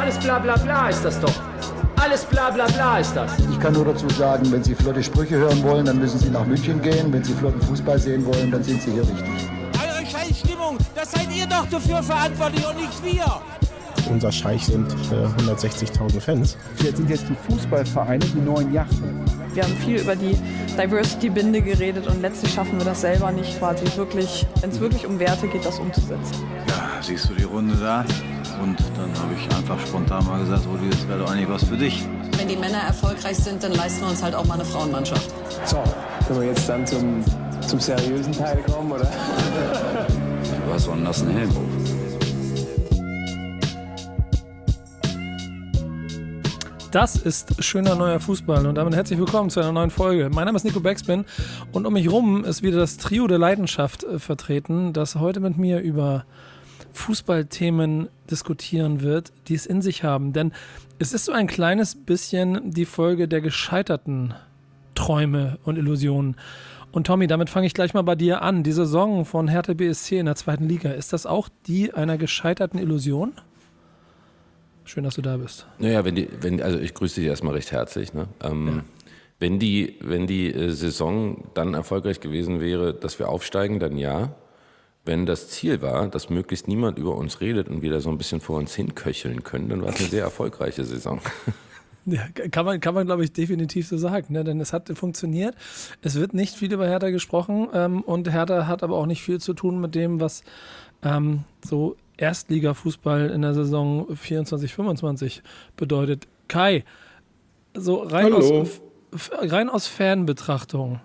alles bla bla bla ist das doch. Alles bla bla bla ist das. Ich kann nur dazu sagen, wenn Sie flotte Sprüche hören wollen, dann müssen Sie nach München gehen. Wenn Sie flotten Fußball sehen wollen, dann sind Sie hier richtig. Eure Scheißstimmung, das seid ihr doch dafür verantwortlich und nicht wir. Unser Scheich sind äh, 160.000 Fans. Jetzt sind jetzt die Fußballvereine die neuen Yachten. Wir haben viel über die Diversity-Binde geredet und letztlich schaffen wir das selber nicht quasi wirklich, wenn es wirklich um Werte geht, das umzusetzen. Ja, siehst du die Runde da? Und dann habe ich einfach spontan mal gesagt, Rudi, das wäre doch eigentlich was für dich. Wenn die Männer erfolgreich sind, dann leisten wir uns halt auch mal eine Frauenmannschaft. So, können wir jetzt dann zum, zum seriösen Teil kommen, oder? Du hast so einen nassen Helm. Das ist schöner neuer Fußball und damit herzlich willkommen zu einer neuen Folge. Mein Name ist Nico Backspin und um mich rum ist wieder das Trio der Leidenschaft äh, vertreten, das heute mit mir über Fußballthemen diskutieren wird, die es in sich haben. Denn es ist so ein kleines bisschen die Folge der gescheiterten Träume und Illusionen. Und Tommy, damit fange ich gleich mal bei dir an. Die Saison von Hertha BSC in der zweiten Liga, ist das auch die einer gescheiterten Illusion? Schön, dass du da bist. Naja, wenn die, wenn, also ich grüße dich erstmal recht herzlich. Ne? Ähm, ja. Wenn die, wenn die äh, Saison dann erfolgreich gewesen wäre, dass wir aufsteigen, dann ja. Wenn das Ziel war, dass möglichst niemand über uns redet und wir da so ein bisschen vor uns hinköcheln können, dann war es eine sehr erfolgreiche Saison. Ja, kann man, kann man glaube ich, definitiv so sagen. Ne? Denn es hat funktioniert. Es wird nicht viel über Hertha gesprochen ähm, und Hertha hat aber auch nicht viel zu tun mit dem, was ähm, so Erstliga-Fußball in der Saison 24-25 bedeutet. Kai, so rein aus, rein aus Fanbetrachtung,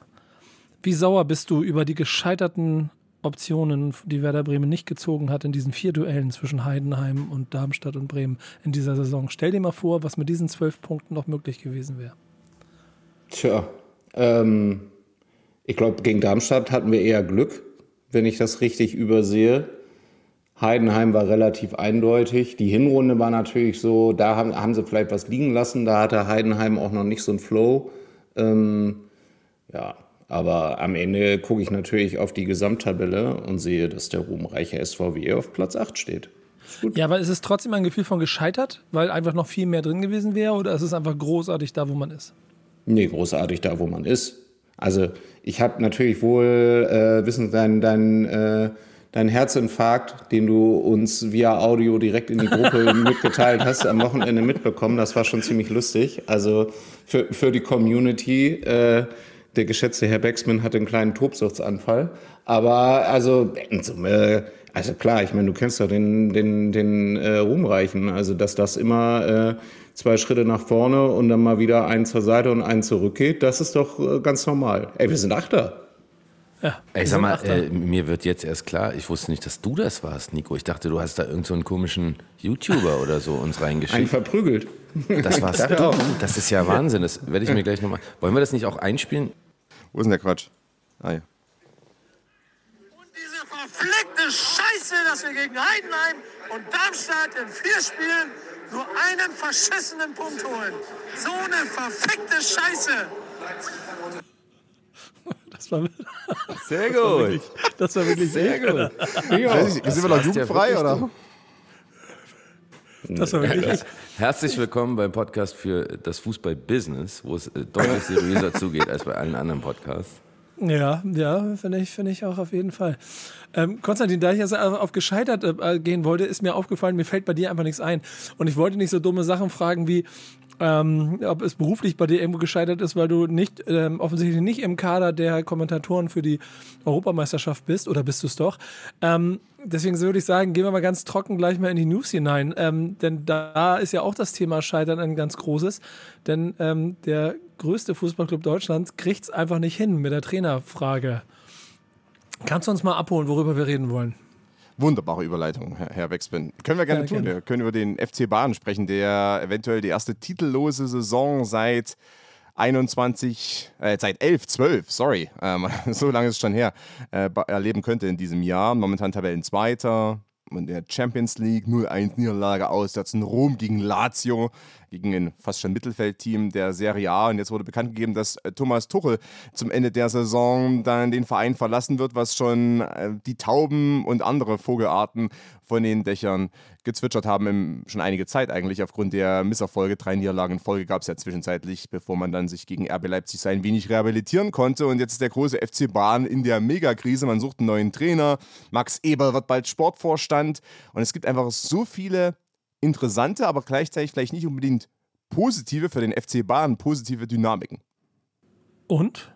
wie sauer bist du über die gescheiterten Optionen, die Werder Bremen nicht gezogen hat in diesen vier Duellen zwischen Heidenheim und Darmstadt und Bremen in dieser Saison? Stell dir mal vor, was mit diesen zwölf Punkten noch möglich gewesen wäre. Tja, ähm, ich glaube, gegen Darmstadt hatten wir eher Glück, wenn ich das richtig übersehe. Heidenheim war relativ eindeutig. Die Hinrunde war natürlich so, da haben, haben sie vielleicht was liegen lassen. Da hatte Heidenheim auch noch nicht so einen Flow. Ähm, ja, aber am Ende gucke ich natürlich auf die Gesamttabelle und sehe, dass der ruhmreiche SVW auf Platz 8 steht. Ja, aber ist es trotzdem ein Gefühl von gescheitert, weil einfach noch viel mehr drin gewesen wäre oder ist es einfach großartig da, wo man ist? Nee, großartig da, wo man ist. Also ich habe natürlich wohl, äh, wissen dein, dein äh, dein Herzinfarkt, den du uns via Audio direkt in die Gruppe mitgeteilt hast, am Wochenende mitbekommen. Das war schon ziemlich lustig. Also für, für die Community, äh, der geschätzte Herr Becksmann hatte einen kleinen Tobsuchtsanfall. Aber also in Summe, also klar, ich meine, du kennst doch den, den, den äh, Ruhmreichen. Also dass das immer äh, zwei Schritte nach vorne und dann mal wieder einen zur Seite und einen zurückgeht, das ist doch äh, ganz normal. Ey, wir sind Achter. Ja, Ey, sag mal, äh, mir wird jetzt erst klar, ich wusste nicht, dass du das warst, Nico. Ich dachte, du hast da irgendeinen so komischen YouTuber oder so uns reingeschickt. Einen verprügelt. Das warst du. Auch. Das ist ja Wahnsinn. Das werde ich mir gleich nochmal. Wollen wir das nicht auch einspielen? Wo ist denn der Quatsch? Ah ja. Und diese verfleckte Scheiße, dass wir gegen Heidenheim und Darmstadt in vier Spielen nur einen verschissenen Punkt holen. So eine verfickte Scheiße. Das war, sehr gut. Das war wirklich, sehr, sehr gut. Nicht, sind wir noch jugendfrei oder? Das war wirklich. Herzlich willkommen beim Podcast für das Fußball-Business, wo es äh, deutlich seriöser zugeht als bei allen anderen Podcasts. Ja, ja, finde ich, finde ich auch auf jeden Fall. Ähm, Konstantin, da ich jetzt auf gescheitert äh, gehen wollte, ist mir aufgefallen, mir fällt bei dir einfach nichts ein. Und ich wollte nicht so dumme Sachen fragen wie, ähm, ob es beruflich bei dir irgendwo gescheitert ist, weil du nicht ähm, offensichtlich nicht im Kader der Kommentatoren für die Europameisterschaft bist, oder bist du es doch? Ähm, deswegen würde ich sagen, gehen wir mal ganz trocken gleich mal in die News hinein, ähm, denn da ist ja auch das Thema Scheitern ein ganz großes, denn ähm, der größte Fußballclub Deutschlands kriegt es einfach nicht hin mit der Trainerfrage. Kannst du uns mal abholen, worüber wir reden wollen? Wunderbare Überleitung, Herr, Herr Wexpin. Können wir gerne ja, tun. Gerne. Wir können über den FC Bayern sprechen, der eventuell die erste titellose Saison seit 21, äh, seit 11, 12, sorry, ähm, so lange ist es schon her, äh, erleben könnte in diesem Jahr. Momentan Tabellenzweiter, in der Champions League 0-1 Niederlage auswärts in Rom gegen Lazio, gegen ein fast schon Mittelfeldteam der Serie A. Und jetzt wurde bekannt gegeben, dass äh, Thomas Tuchel zum Ende der Saison dann den Verein verlassen wird, was schon äh, die Tauben und andere Vogelarten von den Dächern gezwitschert haben, im, schon einige Zeit eigentlich. Aufgrund der Misserfolge, drei Niederlagen in Folge gab es ja zwischenzeitlich, bevor man dann sich gegen RB Leipzig sein wenig rehabilitieren konnte. Und jetzt ist der große FC Bahn in der Megakrise. Man sucht einen neuen Trainer. Max Eber wird bald Sportvorstand. Und es gibt einfach so viele interessante, aber gleichzeitig vielleicht nicht unbedingt positive für den FC Bahn, positive Dynamiken. Und?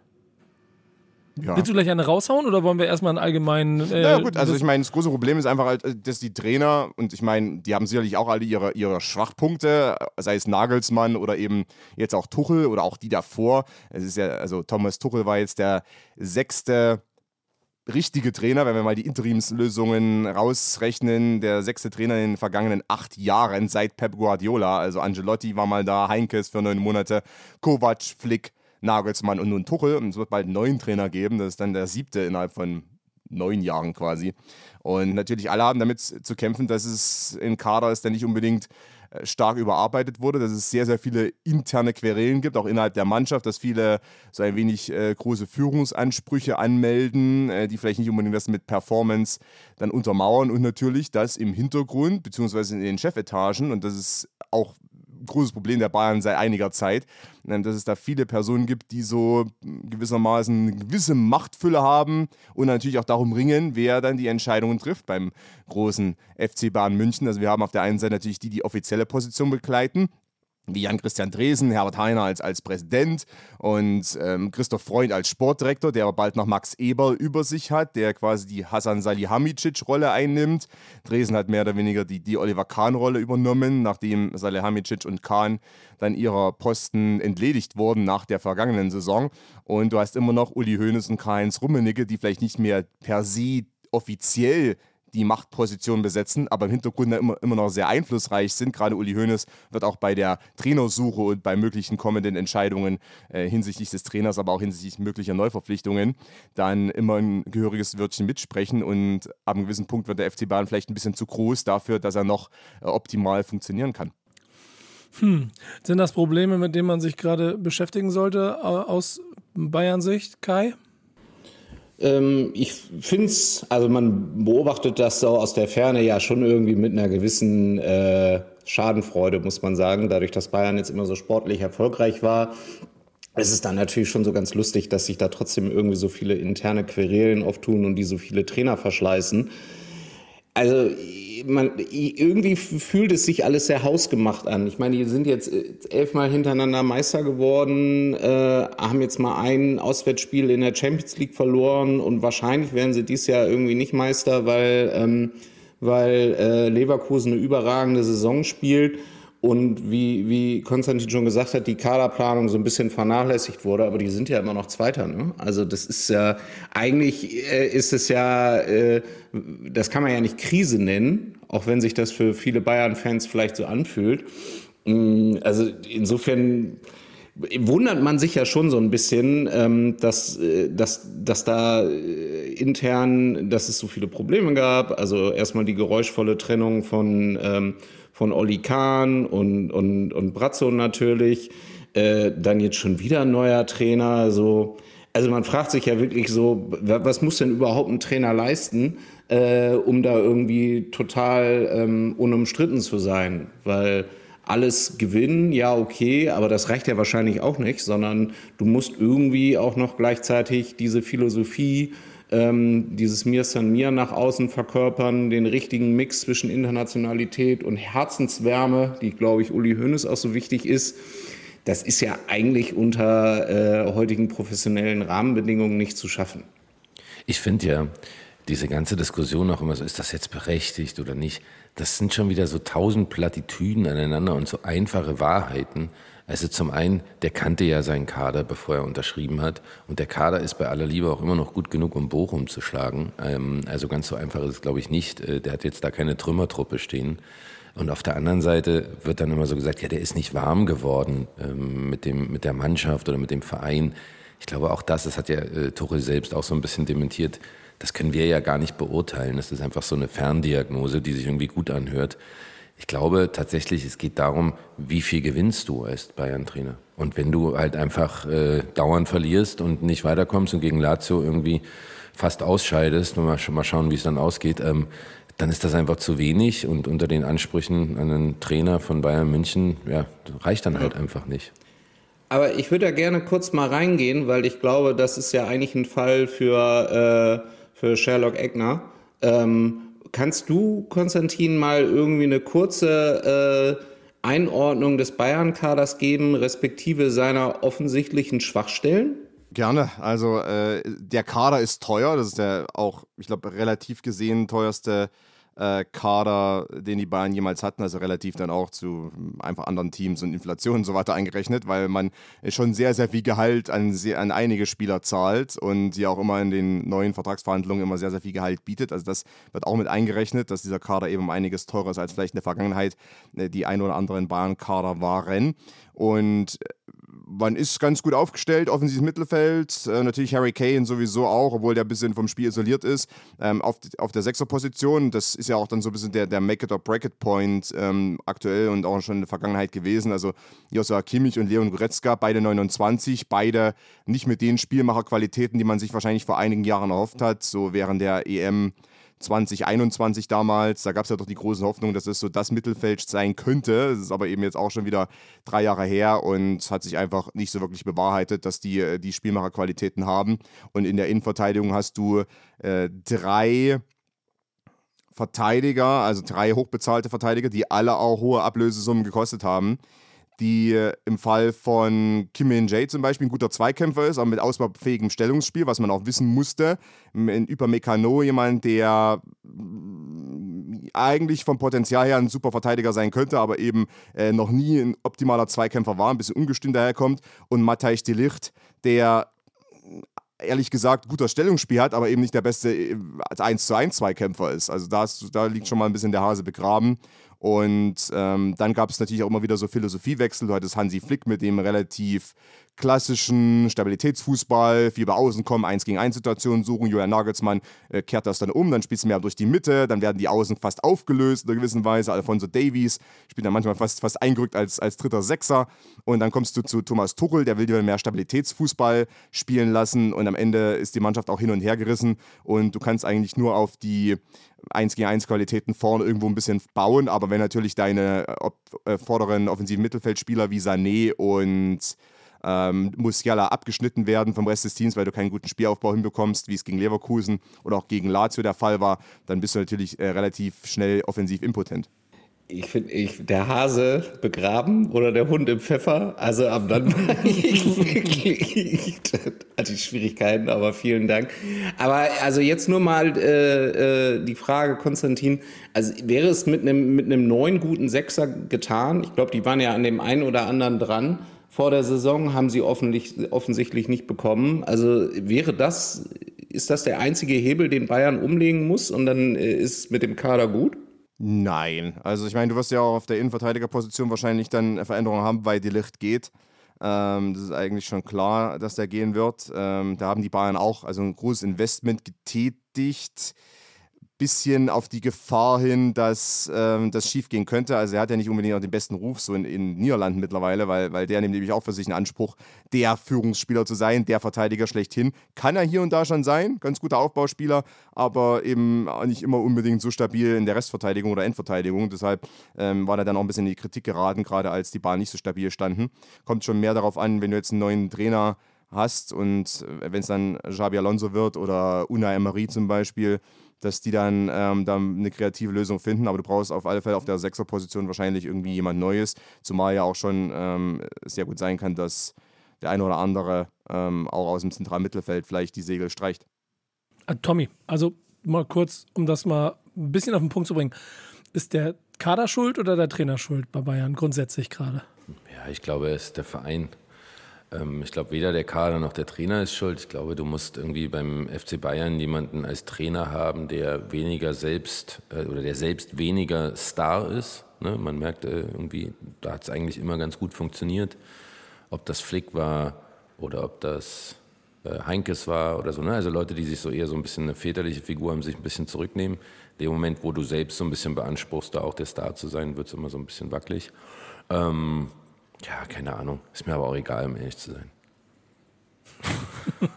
Ja. Willst du gleich eine raushauen oder wollen wir erstmal einen allgemeinen. Äh, ja, gut, also ich meine, das große Problem ist einfach halt, dass die Trainer, und ich meine, die haben sicherlich auch alle ihre, ihre Schwachpunkte, sei es Nagelsmann oder eben jetzt auch Tuchel oder auch die davor. Es ist ja, also Thomas Tuchel war jetzt der sechste richtige Trainer, wenn wir mal die Interimslösungen rausrechnen, der sechste Trainer in den vergangenen acht Jahren seit Pep Guardiola. Also Angelotti war mal da, Heinkes für neun Monate, Kovac, Flick, Nagelsmann und nun Tuchel. Und es wird bald neuen Trainer geben. Das ist dann der siebte innerhalb von neun Jahren quasi. Und natürlich alle haben damit zu kämpfen, dass es ein Kader ist, der nicht unbedingt stark überarbeitet wurde, dass es sehr, sehr viele interne Querelen gibt, auch innerhalb der Mannschaft, dass viele so ein wenig äh, große Führungsansprüche anmelden, äh, die vielleicht nicht unbedingt das mit Performance dann untermauern. Und natürlich, dass im Hintergrund, beziehungsweise in den Chefetagen, und das ist auch großes Problem der Bayern seit einiger Zeit, ähm, dass es da viele Personen gibt, die so gewissermaßen eine gewisse Machtfülle haben und natürlich auch darum ringen, wer dann die Entscheidungen trifft beim großen FC Bayern München. Also wir haben auf der einen Seite natürlich die, die offizielle Position begleiten wie Jan-Christian Dresen, Herbert Heiner als, als Präsident und ähm, Christoph Freund als Sportdirektor, der aber bald noch Max Eberl über sich hat, der quasi die Hasan Salihamidzic-Rolle einnimmt. Dresen hat mehr oder weniger die, die Oliver Kahn-Rolle übernommen, nachdem Salihamidzic und Kahn dann ihrer Posten entledigt wurden nach der vergangenen Saison. Und du hast immer noch Uli Hoeneß und Karl-Heinz Rummenigge, die vielleicht nicht mehr per se offiziell die Machtposition besetzen, aber im Hintergrund immer, immer noch sehr einflussreich sind. Gerade Uli Hoeneß wird auch bei der Trainersuche und bei möglichen kommenden Entscheidungen äh, hinsichtlich des Trainers, aber auch hinsichtlich möglicher Neuverpflichtungen dann immer ein gehöriges Wörtchen mitsprechen und ab einem gewissen Punkt wird der FC Bayern vielleicht ein bisschen zu groß dafür, dass er noch äh, optimal funktionieren kann. Hm. Sind das Probleme, mit denen man sich gerade beschäftigen sollte aus Bayern-Sicht, Kai? Ähm, ich finde es, also man beobachtet das so aus der Ferne ja schon irgendwie mit einer gewissen äh, Schadenfreude, muss man sagen, dadurch, dass Bayern jetzt immer so sportlich erfolgreich war. Es ist dann natürlich schon so ganz lustig, dass sich da trotzdem irgendwie so viele interne Querelen auftun und die so viele Trainer verschleißen. Also man, irgendwie fühlt es sich alles sehr hausgemacht an. Ich meine, die sind jetzt äh, elfmal hintereinander Meister geworden, äh, haben jetzt mal ein Auswärtsspiel in der Champions League verloren und wahrscheinlich werden sie dieses Jahr irgendwie nicht Meister, weil, ähm, weil äh, Leverkusen eine überragende Saison spielt und wie, wie Konstantin schon gesagt hat, die Kaderplanung so ein bisschen vernachlässigt wurde, aber die sind ja immer noch Zweiter. Ne? Also das ist ja, eigentlich äh, ist es ja, äh, das kann man ja nicht Krise nennen, auch wenn sich das für viele Bayern-Fans vielleicht so anfühlt. Mm, also insofern wundert man sich ja schon so ein bisschen, ähm, dass, äh, dass, dass da intern, dass es so viele Probleme gab. Also erstmal die geräuschvolle Trennung von ähm, von Olli Kahn und, und, und Brazzo natürlich. Äh, dann jetzt schon wieder ein neuer Trainer. So. Also man fragt sich ja wirklich so, was muss denn überhaupt ein Trainer leisten, äh, um da irgendwie total ähm, unumstritten zu sein? Weil alles gewinnen, ja okay, aber das reicht ja wahrscheinlich auch nicht, sondern du musst irgendwie auch noch gleichzeitig diese Philosophie ähm, dieses Mir San Mir nach außen verkörpern, den richtigen Mix zwischen Internationalität und Herzenswärme, die, glaube ich, Uli Hoeneß auch so wichtig ist. Das ist ja eigentlich unter äh, heutigen professionellen Rahmenbedingungen nicht zu schaffen. Ich finde ja, diese ganze Diskussion auch immer so, ist das jetzt berechtigt oder nicht? Das sind schon wieder so tausend Plattitüden aneinander und so einfache Wahrheiten. Also zum einen, der kannte ja seinen Kader, bevor er unterschrieben hat. Und der Kader ist bei aller Liebe auch immer noch gut genug, um Bochum zu schlagen. Ähm, also ganz so einfach ist es, glaube ich, nicht. Äh, der hat jetzt da keine Trümmertruppe stehen. Und auf der anderen Seite wird dann immer so gesagt, ja, der ist nicht warm geworden ähm, mit, dem, mit der Mannschaft oder mit dem Verein. Ich glaube auch das, das hat ja äh, Tuchel selbst auch so ein bisschen dementiert, das können wir ja gar nicht beurteilen. Das ist einfach so eine Ferndiagnose, die sich irgendwie gut anhört. Ich glaube tatsächlich, es geht darum, wie viel gewinnst du als Bayern-Trainer. Und wenn du halt einfach äh, dauernd verlierst und nicht weiterkommst und gegen Lazio irgendwie fast ausscheidest, schon mal schauen, wie es dann ausgeht, ähm, dann ist das einfach zu wenig und unter den Ansprüchen an einen Trainer von Bayern München, ja, reicht dann halt einfach nicht. Aber ich würde da gerne kurz mal reingehen, weil ich glaube, das ist ja eigentlich ein Fall für, äh, für Sherlock Egner. Ähm, kannst du, Konstantin, mal irgendwie eine kurze äh, Einordnung des Bayern-Kaders geben, respektive seiner offensichtlichen Schwachstellen? Gerne. Also äh, der Kader ist teuer. Das ist der auch, ich glaube, relativ gesehen teuerste äh, Kader, den die Bayern jemals hatten, also relativ dann auch zu einfach anderen Teams und Inflation und so weiter eingerechnet, weil man schon sehr, sehr viel Gehalt an, sehr, an einige Spieler zahlt und ja auch immer in den neuen Vertragsverhandlungen immer sehr, sehr viel Gehalt bietet. Also das wird auch mit eingerechnet, dass dieser Kader eben um einiges teurer ist als vielleicht in der Vergangenheit äh, die ein oder anderen Bayern-Kader waren. Und man ist ganz gut aufgestellt, offensives Mittelfeld. Äh, natürlich Harry Kane sowieso auch, obwohl der ein bisschen vom Spiel isoliert ist. Ähm, auf, auf der Sechserposition, das ist ja auch dann so ein bisschen der, der Make-it-or-Break-it-Point ähm, aktuell und auch schon in der Vergangenheit gewesen. Also Joshua Kimmich und Leon Goretzka, beide 29, beide nicht mit den Spielmacherqualitäten, die man sich wahrscheinlich vor einigen Jahren erhofft hat, so während der EM 2021 damals, da gab es ja doch die große Hoffnung, dass es so das Mittelfeld sein könnte. Das ist aber eben jetzt auch schon wieder drei Jahre her und hat sich einfach nicht so wirklich bewahrheitet, dass die äh, die Spielmacherqualitäten haben. Und in der Innenverteidigung hast du äh, drei Verteidiger, also drei hochbezahlte Verteidiger, die alle auch hohe Ablösesummen gekostet haben die im Fall von Kim Min-jae zum Beispiel ein guter Zweikämpfer ist, aber mit ausbaufähigem Stellungsspiel, was man auch wissen musste. Über Mekano jemand, der mm, eigentlich vom Potenzial her ein super Verteidiger sein könnte, aber eben äh, noch nie ein optimaler Zweikämpfer war, ein bisschen ungestüm daherkommt. Und Matthijs de Licht, der ehrlich gesagt guter Stellungsspiel hat, aber eben nicht der beste 1 äh, zu 1 Zweikämpfer ist. Also da, ist, da liegt schon mal ein bisschen der Hase begraben. Und ähm, dann gab es natürlich auch immer wieder so Philosophiewechsel. Du hattest Hansi Flick mit dem relativ klassischen Stabilitätsfußball, viel bei Außen kommen, 1 gegen 1 Situationen suchen. Julian Nagelsmann äh, kehrt das dann um, dann spielst du mehr durch die Mitte, dann werden die Außen fast aufgelöst in einer gewissen Weise. Alfonso Davies spielt dann manchmal fast, fast eingerückt als, als dritter Sechser. Und dann kommst du zu Thomas Tuchel, der will dir mehr Stabilitätsfußball spielen lassen und am Ende ist die Mannschaft auch hin und her gerissen und du kannst eigentlich nur auf die 1 gegen 1 Qualitäten vorne irgendwo ein bisschen bauen, aber wenn natürlich deine äh, vorderen offensiven Mittelfeldspieler wie Sané und ähm, Musiala abgeschnitten werden vom Rest des Teams, weil du keinen guten Spielaufbau hinbekommst, wie es gegen Leverkusen oder auch gegen Lazio der Fall war, dann bist du natürlich äh, relativ schnell offensiv impotent ich finde, ich, der Hase begraben oder der Hund im Pfeffer. Also ab dann hatte ich Schwierigkeiten, aber vielen Dank. Aber also jetzt nur mal äh, äh, die Frage, Konstantin. Also wäre es mit einem mit einem neuen guten Sechser getan? Ich glaube, die waren ja an dem einen oder anderen dran vor der Saison, haben sie offensichtlich nicht bekommen. Also wäre das, ist das der einzige Hebel, den Bayern umlegen muss und dann äh, ist mit dem Kader gut? Nein. Also ich meine, du wirst ja auch auf der Innenverteidigerposition wahrscheinlich dann Veränderungen haben, weil die Licht geht. Ähm, das ist eigentlich schon klar, dass der gehen wird. Ähm, da haben die Bayern auch also ein großes Investment getätigt bisschen auf die Gefahr hin, dass ähm, das schief gehen könnte. Also er hat ja nicht unbedingt auch den besten Ruf so in, in Niederlanden mittlerweile, weil, weil der nimmt nämlich auch für sich einen Anspruch, der Führungsspieler zu sein, der Verteidiger schlechthin. Kann er hier und da schon sein, ganz guter Aufbauspieler, aber eben nicht immer unbedingt so stabil in der Restverteidigung oder Endverteidigung. Deshalb ähm, war er dann auch ein bisschen in die Kritik geraten, gerade als die Bahn nicht so stabil standen. Kommt schon mehr darauf an, wenn du jetzt einen neuen Trainer hast und äh, wenn es dann Xabi Alonso wird oder Una Emery zum Beispiel, dass die dann, ähm, dann eine kreative Lösung finden. Aber du brauchst auf alle Fälle auf der Sechserposition wahrscheinlich irgendwie jemand Neues, zumal ja auch schon ähm, sehr gut sein kann, dass der eine oder andere ähm, auch aus dem zentralen Mittelfeld vielleicht die Segel streicht. Äh, Tommy, also mal kurz, um das mal ein bisschen auf den Punkt zu bringen. Ist der Kader schuld oder der Trainer schuld bei Bayern grundsätzlich gerade? Ja, ich glaube, es ist der Verein. Ähm, ich glaube, weder der Kader noch der Trainer ist schuld. Ich glaube, du musst irgendwie beim FC Bayern jemanden als Trainer haben, der weniger selbst äh, oder der selbst weniger Star ist. Ne? Man merkt äh, irgendwie, da hat es eigentlich immer ganz gut funktioniert. Ob das Flick war oder ob das äh, Heinkes war oder so. Ne? Also Leute, die sich so eher so ein bisschen eine väterliche Figur haben, sich ein bisschen zurücknehmen. Der Moment, wo du selbst so ein bisschen beanspruchst, da auch der Star zu sein, wird es immer so ein bisschen wackelig. Ähm, ja, keine Ahnung. Ist mir aber auch egal, um ehrlich zu sein.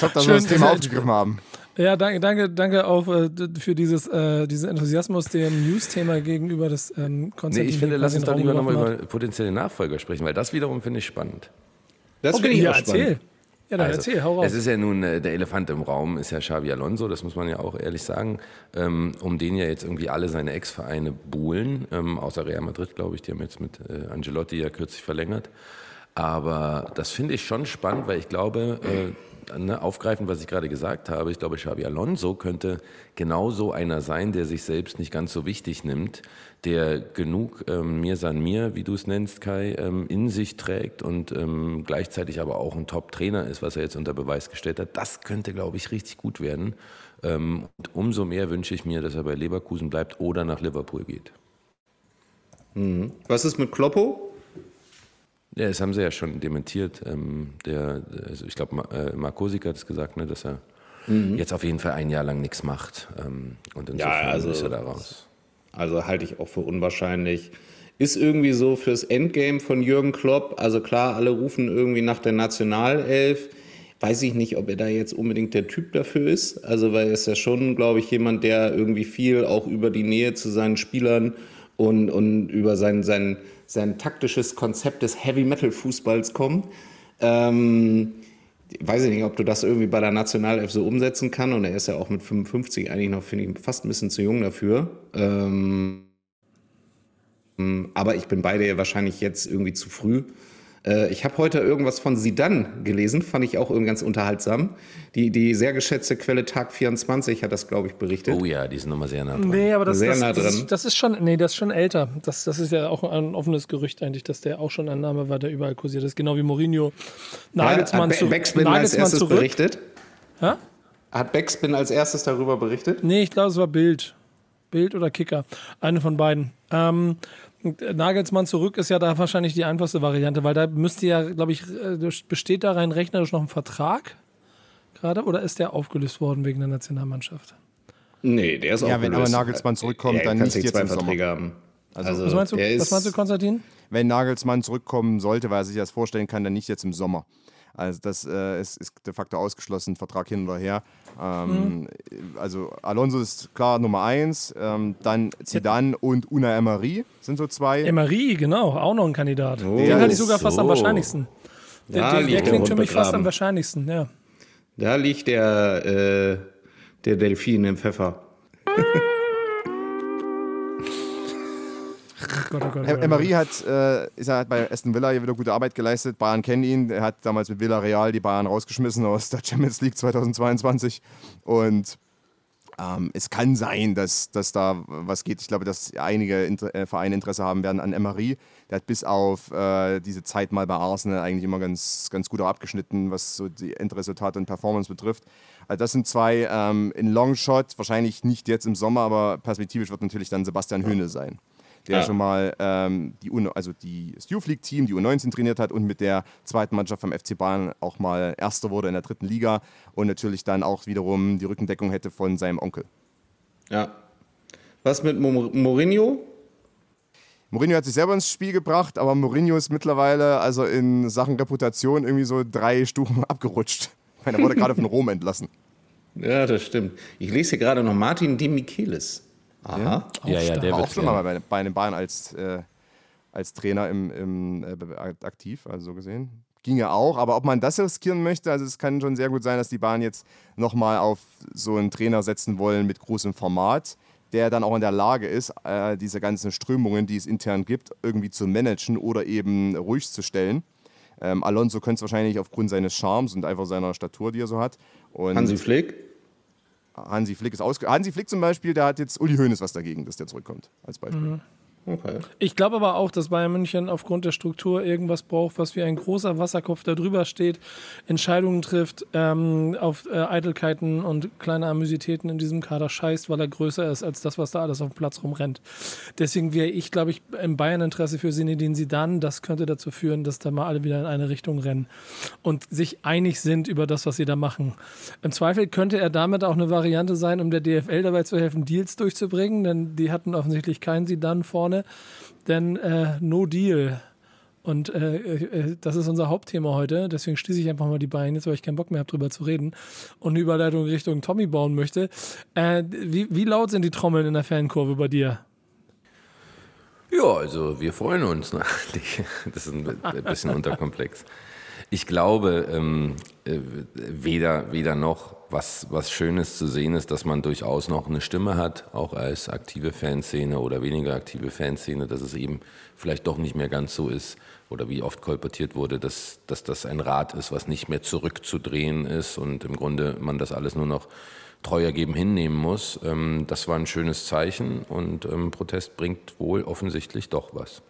Top, dass wir das Thema aufgegriffen haben. Ja, danke, danke, danke auch äh, für dieses, äh, diesen Enthusiasmus dem News-Thema gegenüber des ähm, Konzerts. Nee, ich finde, lass uns doch lieber nochmal über potenzielle Nachfolger sprechen, weil das wiederum finde ich spannend. Das okay, finde ich ja, auch erzähl. Ja, dann Also, erzähl, hau raus. Es ist ja nun, äh, der Elefant im Raum ist ja Xavi Alonso, das muss man ja auch ehrlich sagen, ähm, um den ja jetzt irgendwie alle seine Ex-Vereine buhlen, ähm, außer Real Madrid, glaube ich, die haben jetzt mit äh, Angelotti ja kürzlich verlängert. Aber das finde ich schon spannend, weil ich glaube, äh, ne, aufgreifend, was ich gerade gesagt habe, ich glaube, Xabi Alonso könnte genauso einer sein, der sich selbst nicht ganz so wichtig nimmt, der genug ähm, mir san mir, wie du es nennst, Kai, ähm, in sich trägt und ähm, gleichzeitig aber auch ein Top-Trainer ist, was er jetzt unter Beweis gestellt hat. Das könnte, glaube ich, richtig gut werden. Ähm, und umso mehr wünsche ich mir, dass er bei Leverkusen bleibt oder nach Liverpool geht. Mhm. Was ist mit Kloppo? Ja, das haben sie ja schon dementiert. Ähm, der, also ich glaube, äh, Marc Kosik hat es gesagt, ne, dass er Mhm. jetzt auf jeden Fall ein Jahr lang nichts macht. Ähm, und insofern Ja, also- ist er da raus. Also halte ich auch für unwahrscheinlich. Ist irgendwie so fürs Endgame von Jürgen Klopp. Also klar, alle rufen irgendwie nach der Nationalelf. Weiß ich nicht, ob er da jetzt unbedingt der Typ dafür ist. Also weil er ist ja schon, glaube ich, jemand, der irgendwie viel auch über die Nähe zu seinen Spielern und, und über sein, sein, sein taktisches Konzept des Heavy Metal Fußballs kommt. Ähm, weiß ich nicht, ob du das irgendwie bei der Nationalelf so umsetzen kann. Und er ist ja auch mit 55 eigentlich noch, finde ich, fast ein bisschen zu jung dafür. Ähm, aber ich bin beide wahrscheinlich jetzt irgendwie zu früh. Äh, ich habe heute irgendwas von Sidan gelesen, fand ich auch irgendwie ganz unterhaltsam. Die, die sehr geschätzte Quelle Tag 24 hat das, glaube ich, berichtet. Oh ja, die sind nochmal sehr nah dran. Nee, aber das, Sehr das, nah das, ist, das ist schon, nee, das ist schon älter. Das, das ist ja auch ein offenes Gerücht eigentlich, dass der auch schon ein Name war, der überall kursiert ist. Genau wie Mourinho. Nagelsmann, hat zu, Be- Backspin als Nagelsmann erstes zurück. berichtet? Hä? Hat Backspin als erstes darüber berichtet? Nee, ich glaube, es war Bild. Bild oder Kicker. Eine von beiden. Ähm, Nagelsmann zurück ist ja da wahrscheinlich die einfachste Variante, weil da müsste ja, glaube ich, äh, besteht da rein rechnerisch noch ein Vertrag gerade oder ist der aufgelöst worden wegen der Nationalmannschaft? Nee, der ist Ja, auch wenn aber Nagelsmann zurückkommt, dann nicht jetzt zwei im Sommer. Verträge haben. Also, Was meinst du, was meinst du Konstantin? Wenn Nagelsmann zurückkommen sollte, weil er sich das vorstellen kann, dann nicht jetzt im Sommer. Also das äh, ist, ist de facto ausgeschlossen, Vertrag hin oder her. Ähm, Also Alonso ist klar Nummer eins, ähm, dann Zidane und Una Emery sind so zwei. Emery, genau, auch noch ein Kandidat. Oh, Den halte ich sogar fast am so. wahrscheinlichsten. Der, Da der, der klingt für mich fast am wahrscheinlichsten, ja. Da liegt der, äh, der Delfin im Pfeffer. Gott, oh Gott, oh. Emery hat, äh, ist hat bei Aston Villa hier wieder gute Arbeit geleistet. Bayern kennen ihn. Er hat damals mit Villarreal die Bayern rausgeschmissen aus der Champions League 2022. Und ähm, es kann sein, dass, dass da was geht. Ich glaube, dass einige Inter äh, Vereine Interesse haben werden an Emery. Der hat bis auf äh, diese Zeit mal bei Arsenal eigentlich immer ganz, ganz gut abgeschnitten, was so die Endresultate und Performance betrifft. Also das sind zwei ähm, in Longshot, wahrscheinlich nicht jetzt im Sommer, aber perspektivisch wird natürlich dann Sebastian Höhne sein der Ja. schon mal ähm, die, U also die das Youth League Team, die U19 trainiert hat und mit der zweiten Mannschaft vom FC Bayern auch mal Erster wurde in der dritten Liga und natürlich dann auch wiederum die Rückendeckung hätte von seinem Onkel. Ja. Was mit Mo- Mourinho? Mourinho hat sich selber ins Spiel gebracht, aber Mourinho ist mittlerweile also in Sachen Reputation irgendwie so drei Stufen abgerutscht. Ich meine, er wurde gerade von Rom entlassen. Ja, das stimmt. Ich lese hier gerade noch Martin De Michelis. Aha. Ja, ja, der war wird auch schon mal bei, bei den Bayern als, äh, als Trainer im, im, äh, aktiv, also so gesehen. Ginge auch, aber ob man das riskieren möchte, also es kann schon sehr gut sein, dass die Bayern jetzt nochmal auf so einen Trainer setzen wollen mit großem Format, der dann auch in der Lage ist, äh, diese ganzen Strömungen, die es intern gibt, irgendwie zu managen oder eben ruhig zu stellen. Ähm, Alonso könnte es wahrscheinlich aufgrund seines Charmes und einfach seiner Statur, die er so hat. Und Hansi Flick? Hansi Flick ist ausge Hansi Flick zum Beispiel, der hat jetzt Uli Hoeneß was dagegen, dass der zurückkommt, als Beispiel. Okay. Ich glaube aber auch, dass Bayern München aufgrund der Struktur irgendwas braucht, was wie ein großer Wasserkopf da drüber steht, Entscheidungen trifft, ähm, auf äh, Eitelkeiten und kleine Amüsitäten in diesem Kader scheißt, weil er größer ist als das, was da alles auf dem Platz rumrennt. Deswegen wäre ich, glaube ich, im Bayern-Interesse für Sinedin Sidan. Das könnte dazu führen, dass da mal alle wieder in eine Richtung rennen und sich einig sind über das, was sie da machen. Im Zweifel könnte er damit auch eine Variante sein, um der DFL dabei zu helfen, Deals durchzubringen, denn die hatten offensichtlich keinen Sidan vorne vorne, denn äh, No Deal. Und äh, äh, das ist unser Hauptthema heute. Deswegen schließe ich einfach mal die Beine, jetzt, weil ich keinen Bock mehr habe, drüber zu reden und eine Überleitung Richtung Tommy bauen möchte. Äh, wie, wie laut sind die Trommeln in der Fankurve bei dir? Ja, also wir freuen uns. Ne? Das ist ein bisschen unterkomplex. Ich glaube, ähm, äh, weder, weder noch, was, was Schönes zu sehen ist, dass man durchaus noch eine Stimme hat, auch als aktive Fanszene oder weniger aktive Fanszene, dass es eben vielleicht doch nicht mehr ganz so ist oder wie oft kolportiert wurde, dass, dass das ein Rad ist, was nicht mehr zurückzudrehen ist und im Grunde man das alles nur noch treu ergeben hinnehmen muss. Ähm, das war ein schönes Zeichen und ähm, Protest bringt wohl offensichtlich doch was.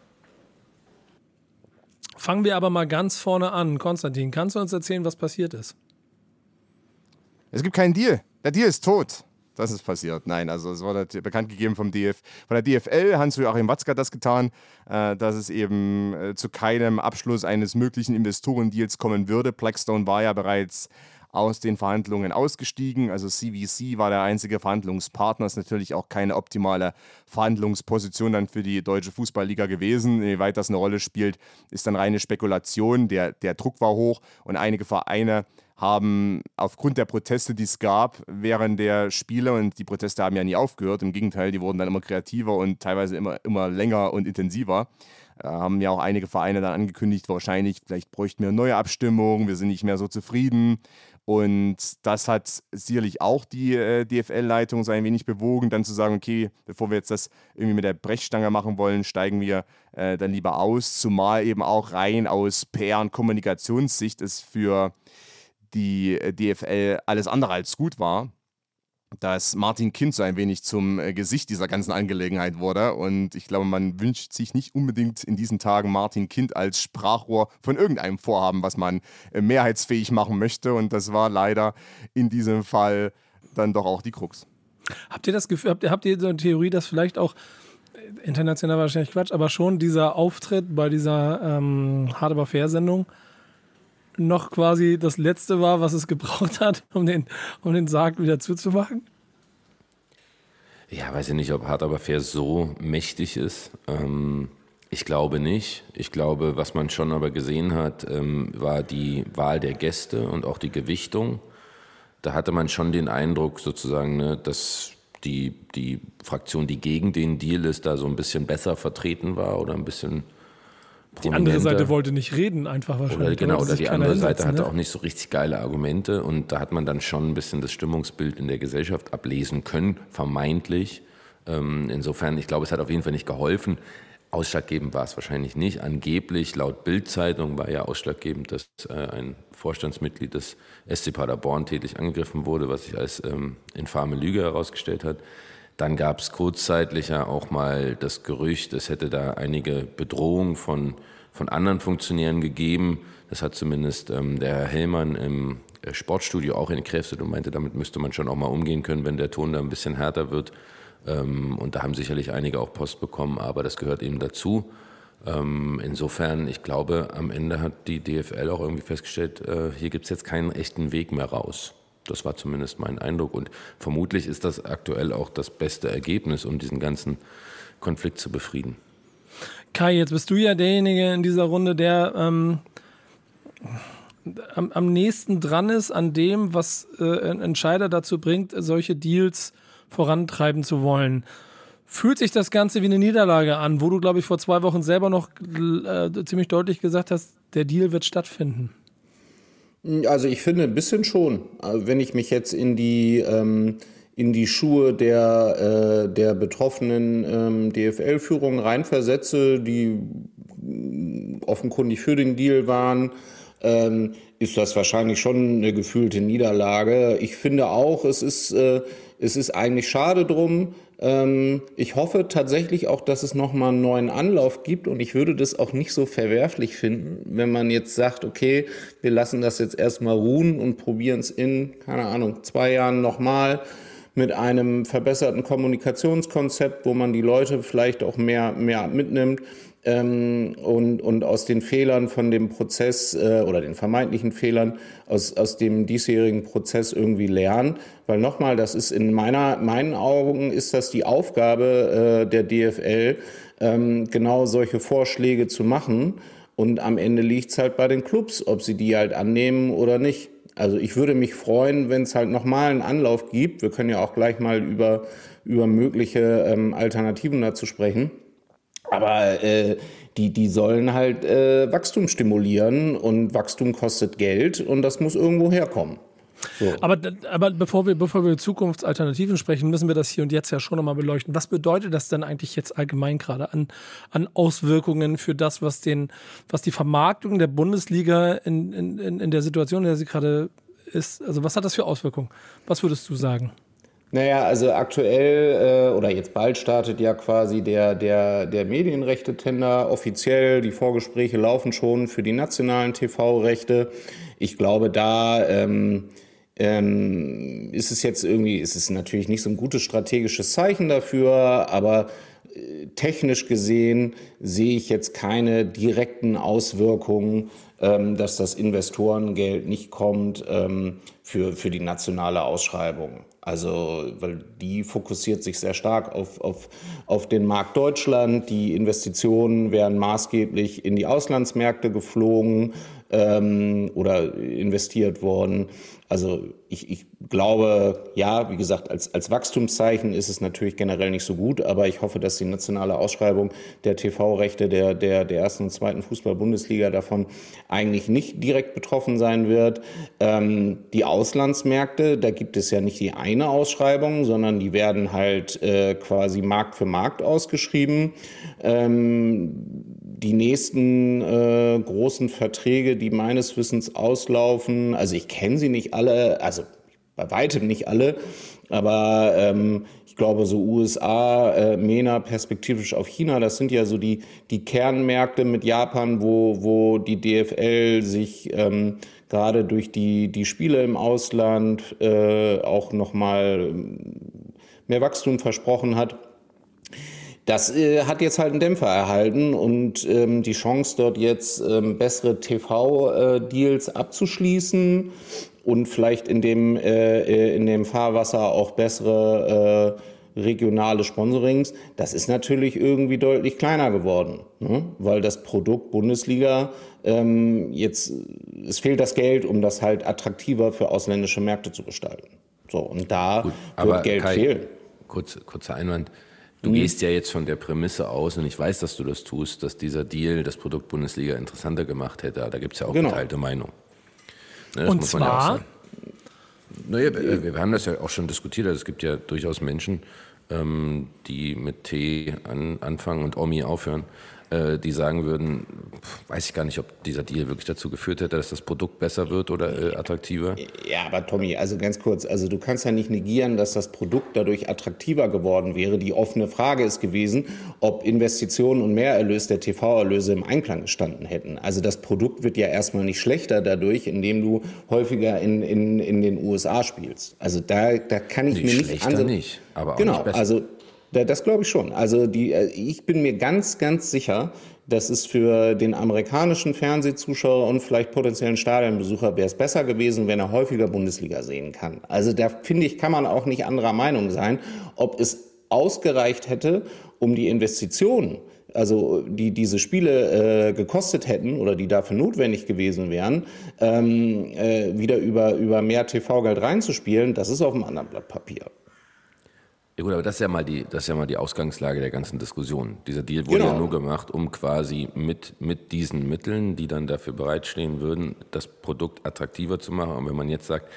Fangen wir aber mal ganz vorne an. Konstantin, kannst du uns erzählen, was passiert ist? Es gibt keinen Deal. Der Deal ist tot. Das ist passiert. Nein, also es wurde bekannt gegeben vom DF, von der DFL. Hans-Joachim Watzke hat das getan, äh, dass es eben äh, zu keinem Abschluss eines möglichen Investorendeals kommen würde. Blackstone war ja bereits aus den Verhandlungen ausgestiegen. Also CVC war der einzige Verhandlungspartner, ist natürlich auch keine optimale Verhandlungsposition dann für die deutsche Fußballliga gewesen. Wie weit das eine Rolle spielt, ist dann reine Spekulation. Der, der Druck war hoch und einige Vereine haben aufgrund der Proteste, die es gab während der Spiele, und die Proteste haben ja nie aufgehört, im Gegenteil, die wurden dann immer kreativer und teilweise immer, immer länger und intensiver, äh, haben ja auch einige Vereine dann angekündigt, wahrscheinlich, vielleicht bräuchten wir eine neue Abstimmung, wir sind nicht mehr so zufrieden. Und das hat sicherlich auch die äh, DFL-Leitung so ein wenig bewogen, dann zu sagen, okay, bevor wir jetzt das irgendwie mit der Brechstange machen wollen, steigen wir äh, dann lieber aus. Zumal eben auch rein aus PR- und Kommunikationssicht es für die äh, DFL alles andere als gut war dass Martin Kind so ein wenig zum äh, Gesicht dieser ganzen Angelegenheit wurde. Und ich glaube, man wünscht sich nicht unbedingt in diesen Tagen Martin Kind als Sprachrohr von irgendeinem Vorhaben, was man äh, mehrheitsfähig machen möchte. Und das war leider in diesem Fall dann doch auch die Krux. Habt ihr das Gefühl, habt ihr, habt ihr so eine Theorie, dass vielleicht auch international wahrscheinlich Quatsch, aber schon dieser Auftritt bei dieser ähm, Hard aber Fair Sendung noch quasi das letzte war, was es gebraucht hat, um den, um den Sarg wieder zuzumachen? Ja, weiß ich nicht, ob Hart aber fair so mächtig ist. Ähm, ich glaube nicht. Ich glaube, was man schon aber gesehen hat, ähm, war die Wahl der Gäste und auch die Gewichtung. Da hatte man schon den Eindruck sozusagen, ne, dass die, die Fraktion, die gegen den Deal ist, da so ein bisschen besser vertreten war oder ein bisschen die andere Seite wollte nicht reden, einfach wahrscheinlich. Oder genau, oder die andere Seite hatte ne? auch nicht so richtig geile Argumente und da hat man dann schon ein bisschen das Stimmungsbild in der Gesellschaft ablesen können, vermeintlich. Ähm, insofern, ich glaube, es hat auf jeden Fall nicht geholfen. Ausschlaggebend war es wahrscheinlich nicht. Angeblich, laut Bildzeitung, war ja ausschlaggebend, dass äh, ein Vorstandsmitglied des SC Paderborn tätig angegriffen wurde, was sich als ähm, infame Lüge herausgestellt hat. Dann gab es kurzzeitig ja auch mal das Gerücht, es hätte da einige Bedrohungen von, von anderen Funktionären gegeben. Das hat zumindest ähm, der Herr Hellmann im äh, Sportstudio auch entkräftet und meinte, damit müsste man schon auch mal umgehen können, wenn der Ton da ein bisschen härter wird. Ähm, und da haben sicherlich einige auch Post bekommen, aber das gehört eben dazu. Ähm, insofern, ich glaube, am Ende hat die DFL auch irgendwie festgestellt, äh, hier gibt es jetzt keinen echten Weg mehr raus. Das war zumindest mein Eindruck. Und vermutlich ist das aktuell auch das beste Ergebnis, um diesen ganzen Konflikt zu befrieden. Kai, jetzt bist du ja derjenige in dieser Runde, der ähm, am, am, nächsten dran ist an dem, was äh, Entscheider dazu bringt, solche Deals vorantreiben zu wollen. Fühlt sich das Ganze wie eine Niederlage an, wo du, glaube ich, vor zwei Wochen selber noch äh, ziemlich deutlich gesagt hast, der Deal wird stattfinden? Also ich finde ein bisschen schon. Also wenn ich mich jetzt in die, ähm, in die Schuhe der, äh, der betroffenen ähm, DFL-Führung reinversetze, die mm, offenkundig für den Deal waren, ähm, ist das wahrscheinlich schon eine gefühlte Niederlage. Ich finde auch, es ist, äh, es ist eigentlich schade drum. Ähm, ich hoffe tatsächlich auch, dass es nochmal einen neuen Anlauf gibt und ich würde das auch nicht so verwerflich finden, wenn man jetzt sagt, okay, wir lassen das jetzt erstmal ruhen und probieren es in, keine Ahnung, zwei Jahren nochmal mit einem verbesserten Kommunikationskonzept, wo man die Leute vielleicht auch mehr, mehr mitnimmt ähm, und, und aus den Fehlern von dem Prozess äh, oder den vermeintlichen Fehlern aus, aus dem diesjährigen Prozess irgendwie lernen. Weil nochmal, das ist in meiner, meinen Augen ist das die Aufgabe äh, der DFL, ähm, genau solche Vorschläge zu machen. Und am Ende liegt es halt bei den Clubs, ob sie die halt annehmen oder nicht. Also ich würde mich freuen, wenn es halt nochmal einen Anlauf gibt. Wir können ja auch gleich mal über, über mögliche ähm, Alternativen dazu sprechen. Aber äh, die, die sollen halt äh, Wachstum stimulieren und Wachstum kostet Geld und das muss irgendwo herkommen. So. Aber, aber bevor, wir, bevor wir Zukunftsalternativen sprechen, müssen wir das hier und jetzt ja schon nochmal beleuchten. Was bedeutet das denn eigentlich jetzt allgemein gerade an, an Auswirkungen für das, was, den, was die Vermarktung der Bundesliga in, in, in der Situation, in der sie gerade ist? Also was hat das für Auswirkungen? Was würdest du sagen? Naja, also aktuell äh, oder jetzt bald startet ja quasi der, der, der Medienrechte-Tender offiziell. Die Vorgespräche laufen schon für die nationalen TV-Rechte. Ich glaube, da ähm, ähm, ist es jetzt irgendwie, ist es natürlich nicht so ein gutes strategisches Zeichen dafür, aber äh, technisch gesehen sehe ich jetzt keine direkten Auswirkungen, dass das Investorengeld nicht kommt ähm, für, für die nationale Ausschreibung. Also, weil die fokussiert sich sehr stark auf, auf, auf den Markt Deutschland. Die Investitionen werden maßgeblich in die Auslandsmärkte geflogen ähm, oder investiert worden. Also ich, ich glaube, ja, wie gesagt, als, als Wachstumszeichen ist es natürlich generell nicht so gut, aber ich hoffe, dass die nationale Ausschreibung der TV-Rechte der, der, der ersten und zweiten Fußball-Bundesliga davon eigentlich nicht direkt betroffen sein wird. Ähm, die Auslandsmärkte, da gibt es ja nicht die eine Ausschreibung, sondern die werden halt äh, quasi Markt für Markt ausgeschrieben. Ähm, die nächsten äh, großen Verträge, die meines Wissens auslaufen, also ich kenne sie nicht alle, also bei weitem nicht alle, aber ähm, ich glaube so USA, äh, MENA, perspektivisch auf China, das sind ja so die, die Kernmärkte mit Japan, wo, wo die DFL sich ähm, gerade durch die, die Spiele im Ausland äh, auch nochmal ähm, mehr Wachstum versprochen hat. Das äh, hat jetzt halt einen Dämpfer erhalten und ähm, die Chance, dort jetzt ähm, bessere TV-Deals äh, abzuschließen und vielleicht in dem, äh, äh, in dem Fahrwasser auch bessere äh, regionale Sponsorings, das ist natürlich irgendwie deutlich kleiner geworden, ne? weil das Produkt Bundesliga ähm, jetzt, es fehlt das Geld, um das halt attraktiver für ausländische Märkte zu gestalten. So, und da Gut, wird Geld Kai, fehlen. Kurz, kurzer Einwand. Du mhm. gehst ja jetzt von der Prämisse aus, und ich weiß, dass du das tust, dass dieser Deal das Produkt Bundesliga interessanter gemacht hätte. Da gibt es ja auch genau. geteilte Meinung. Ne, und zwar? Ja naja, wir, wir haben das ja auch schon diskutiert. Also es gibt ja durchaus Menschen, ähm, die mit T an, anfangen und Omi aufhören, äh, die sagen würden, weiß ich gar nicht, ob dieser Deal wirklich dazu geführt hätte, dass das Produkt besser wird oder äh, attraktiver. Ja, aber Tommy, also ganz kurz, also du kannst ja nicht negieren, dass das Produkt dadurch attraktiver geworden wäre. Die offene Frage ist gewesen, ob Investitionen und Mehrerlös der TV-Erlöse im Einklang gestanden hätten. Also das Produkt wird ja erstmal nicht schlechter dadurch, indem du häufiger in, in, in den USA spielst. Also da, da kann ich nicht mir nicht... Schlechter nicht, aber auch genau, nicht besser. Also das glaube ich schon. Also die, äh, ich bin mir ganz, ganz sicher, dass es für den amerikanischen Fernsehzuschauer und vielleicht potenziellen Stadionbesucher wäre es besser gewesen, wenn er häufiger Bundesliga sehen kann. Also da finde ich, kann man auch nicht anderer Meinung sein, ob es ausgereicht hätte, um die Investitionen, also die diese Spiele äh, gekostet hätten oder die dafür notwendig gewesen wären, ähm, äh, wieder über, über mehr TV-Geld reinzuspielen, das ist auf einem anderen Blatt Papier. Ja gut, aber das ist ja mal die, das ist ja mal die Ausgangslage der ganzen Diskussion. Dieser Deal wurde genau. ja nur gemacht, um quasi mit, mit diesen Mitteln, die dann dafür bereitstehen würden, das Produkt attraktiver zu machen. Und wenn man jetzt sagt,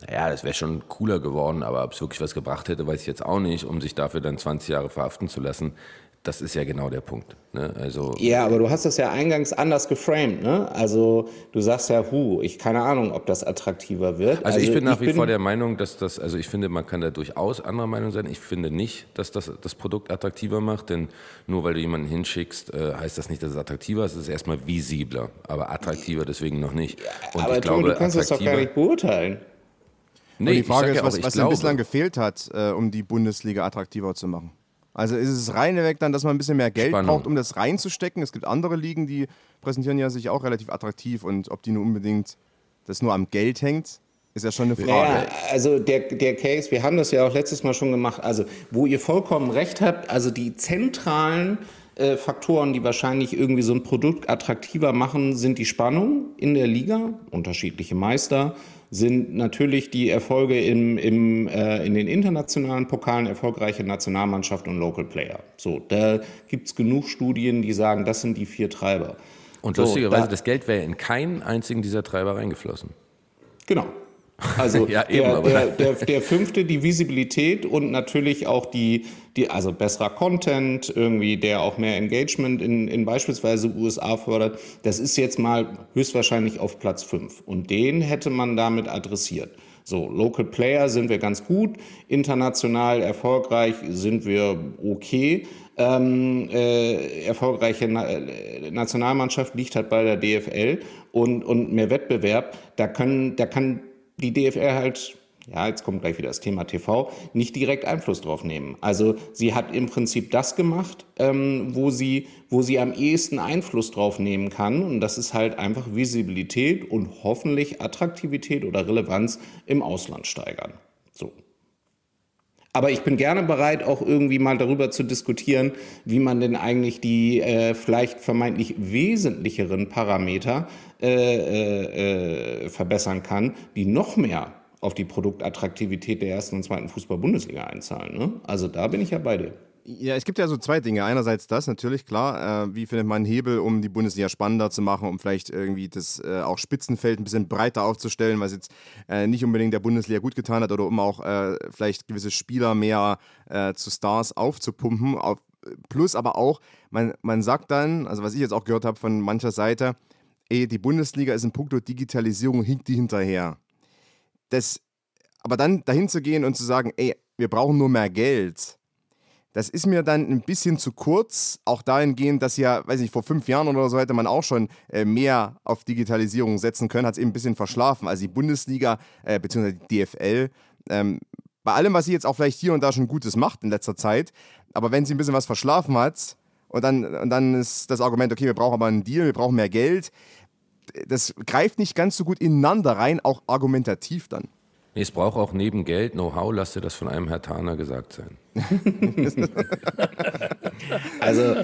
naja, das wäre schon cooler geworden, aber ob es wirklich was gebracht hätte, weiß ich jetzt auch nicht, um sich dafür dann 20 Jahre verhaften zu lassen, das ist ja genau der Punkt. Ne? Also, ja, aber du hast das ja eingangs anders geframed. Ne? Also du sagst ja, hu, ich keine Ahnung, ob das attraktiver wird. Also, also ich bin nach ich wie bin vor der Meinung, dass das, also ich finde, man kann da durchaus anderer Meinung sein. Ich finde nicht, dass das das Produkt attraktiver macht, denn nur weil du jemanden hinschickst, äh, heißt das nicht, dass es attraktiver ist. Es ist erstmal visibler, aber attraktiver deswegen noch nicht. Und aber ich glaube, du kannst das doch gar nicht beurteilen. Nee, die Frage ist, ja was, was denn bislang gefehlt hat, äh, um die Bundesliga attraktiver zu machen. Also ist es reinweg dann, dass man ein bisschen mehr Geld Spannung. braucht, um das reinzustecken. Es gibt andere Ligen, die präsentieren ja sich auch relativ attraktiv und ob die nur unbedingt das nur am Geld hängt, ist ja schon eine Frage. Ja, also der, der Case, wir haben das ja auch letztes Mal schon gemacht, also wo ihr vollkommen recht habt, also die zentralen äh, Faktoren, die wahrscheinlich irgendwie so ein Produkt attraktiver machen, sind die Spannung in der Liga, unterschiedliche Meister, sind natürlich die Erfolge im, im, äh, in den internationalen Pokalen, erfolgreiche Nationalmannschaft und Local Player. So, da gibt es genug Studien, die sagen, das sind die vier Treiber. Und lustigerweise, da, das Geld wäre in keinen einzigen dieser Treiber reingeflossen. Genau. Also ja, eben, der, der, der, der, fünfte, die Visibilität und natürlich auch die, die, also besserer Content, irgendwie, der auch mehr Engagement in, in beispielsweise USA fördert, das ist jetzt mal höchstwahrscheinlich auf Platz fünf. Und den hätte man damit adressiert. So, Local Player sind wir ganz gut, international erfolgreich sind wir okay. Ähm, äh, erfolgreiche Na äh, Nationalmannschaft liegt halt bei der DFL und, und mehr Wettbewerb. Da, können, da kann die DFR halt, ja, jetzt kommt gleich wieder das Thema TV, nicht direkt Einfluss drauf nehmen. Also sie hat im Prinzip das gemacht, ähm, wo, sie, wo sie am ehesten Einfluss drauf nehmen kann. Und das ist halt einfach Visibilität und hoffentlich Attraktivität oder Relevanz im Ausland steigern. So. Aber ich bin gerne bereit, auch irgendwie mal darüber zu diskutieren, wie man denn eigentlich die äh, vielleicht vermeintlich wesentlicheren Parameter äh, äh, äh, verbessern kann, die noch mehr auf die Produktattraktivität der ersten und zweiten Fußball-Bundesliga einzahlen. Ne? Also da bin ich ja bei dir. Ja, es gibt ja so zwei Dinge. Einerseits das natürlich, klar, äh, wie findet man einen Hebel, um die Bundesliga spannender zu machen, um vielleicht irgendwie das äh, auch Spitzenfeld ein bisschen breiter aufzustellen, was jetzt äh, nicht unbedingt der Bundesliga gut getan hat oder um auch äh, vielleicht gewisse Spieler mehr äh, zu Stars aufzupumpen. Auf, plus aber auch, man, man sagt dann, also was ich jetzt auch gehört habe von mancher Seite, ey, die Bundesliga ist in puncto Digitalisierung hinkt die hinterher. Das, aber dann dahin zu gehen und zu sagen, ey, wir brauchen nur mehr Geld das ist mir dann ein bisschen zu kurz, auch dahingehend, dass ja, weiß ich, vor fünf Jahren oder so hätte man auch schon äh, mehr auf Digitalisierung setzen können, hat es eben ein bisschen verschlafen. Also die Bundesliga äh, bzw. die DFL, ähm, bei allem, was sie jetzt auch vielleicht hier und da schon Gutes macht in letzter Zeit, aber wenn sie ein bisschen was verschlafen hat und dann, und dann ist das Argument, okay, wir brauchen aber einen Deal, wir brauchen mehr Geld, das greift nicht ganz so gut ineinander rein, auch argumentativ dann. Nee, es braucht auch neben Geld Know-how, lass dir das von einem Herr Taner gesagt sein. also,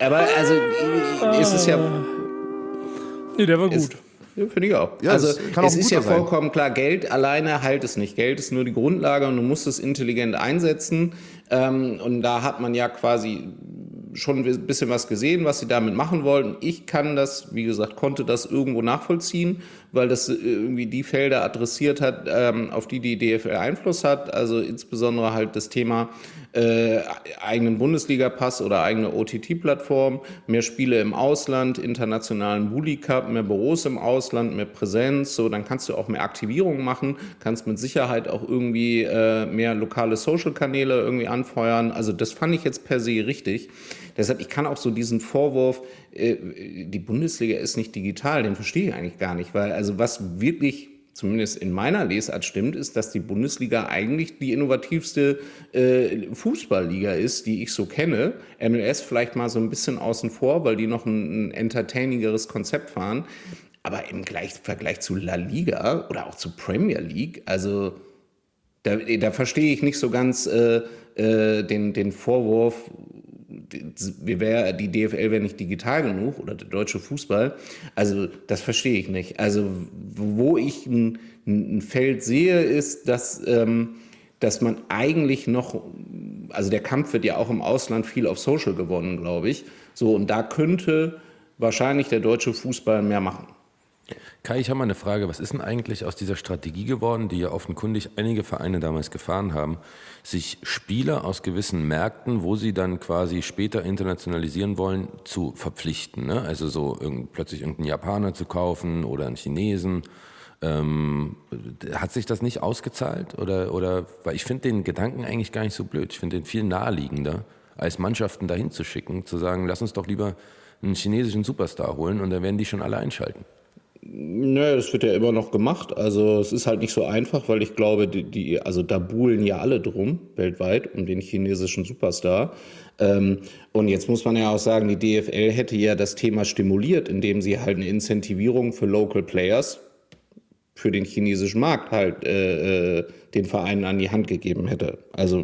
aber also ist es ja. Nee, der war gut. Ja, Finde ich auch. Ja, also es ist ja vollkommen sein. klar, Geld alleine halt es nicht. Geld ist nur die Grundlage und du musst es intelligent einsetzen. Ähm, und da hat man ja quasi schon ein bisschen was gesehen, was sie damit machen wollten. Ich kann das, wie gesagt, konnte das irgendwo nachvollziehen, weil das äh, irgendwie die Felder adressiert hat, ähm, auf die die DFL Einfluss hat. Also insbesondere halt das Thema äh, eigenen Bundesliga-Pass oder eigene OTT-Plattform, mehr Spiele im Ausland, internationalen Bully Cup, mehr Büros im Ausland, mehr Präsenz. So, dann kannst du auch mehr Aktivierungen machen, kannst mit Sicherheit auch irgendwie äh, mehr lokale Social-Kanäle irgendwie anfeuern. Also das fand ich jetzt per se richtig. Deshalb, ich kann auch so diesen Vorwurf, äh, die Bundesliga ist nicht digital, den verstehe ich eigentlich gar nicht, weil also was wirklich zumindest in meiner Lesart stimmt, ist, dass die Bundesliga eigentlich die innovativste äh, Fußballliga ist, die ich so kenne. MLS vielleicht mal so ein bisschen außen vor, weil die noch ein, ein entertainingeres Konzept fahren. Aber im Gleich, Vergleich zu La Liga oder auch zu Premier League, also da, da verstehe ich nicht so ganz äh, äh, den, den Vorwurf, wir wär, die DFL wäre nicht digital genug oder der deutsche Fußball. Also das verstehe ich nicht. Also wo ich ein, ein Feld sehe, ist, dass, ähm, dass man eigentlich noch, also der Kampf wird ja auch im Ausland viel auf Social gewonnen, glaube ich. So, und da könnte wahrscheinlich der deutsche Fußball mehr machen. Kai, ich habe mal eine Frage. Was ist denn eigentlich aus dieser Strategie geworden, die ja offenkundig einige Vereine damals gefahren haben, sich Spieler aus gewissen Märkten, wo sie dann quasi später internationalisieren wollen, zu verpflichten? Ne? Also so irgend, plötzlich irgendeinen Japaner zu kaufen oder einen Chinesen. Ähm, hat sich das nicht ausgezahlt? Oder, oder weil ich finde den Gedanken eigentlich gar nicht so blöd. Ich finde den viel naheliegender, als Mannschaften dahin zu schicken, zu sagen, lass uns doch lieber einen chinesischen Superstar holen und dann werden die schon alle einschalten. Nö, das wird ja immer noch gemacht. Also es ist halt nicht so einfach, weil ich glaube, die, die also da buhlen ja alle drum weltweit um den chinesischen Superstar. Ähm, und jetzt muss man ja auch sagen, die DFL hätte ja das Thema stimuliert, indem sie halt eine Incentivierung für Local Players für den chinesischen Markt halt äh, äh den Vereinen an die Hand gegeben hätte. Also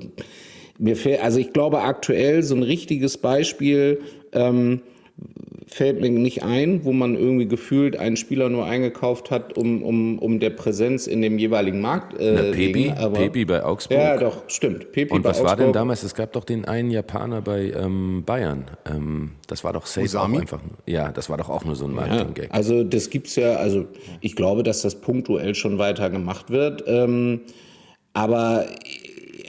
mir fällt, also ich glaube aktuell so ein richtiges Beispiel. Ähm, fällt mir nicht ein, wo man irgendwie gefühlt einen Spieler nur eingekauft hat, um, um, um der Präsenz in dem jeweiligen Markt äh, Na, Pepi, wegen, aber, Pepi bei Augsburg. Ja, doch, stimmt. Pepi Und bei was war Augsburg. denn damals? Es gab doch den einen Japaner bei ähm, Bayern. Ähm, das war doch safe Usami? auch einfach. Ja, das war doch auch nur so ein Ja, Marketing-Gag. also das gibt's ja, also ich glaube, dass das punktuell schon weiter gemacht wird. Ähm, aber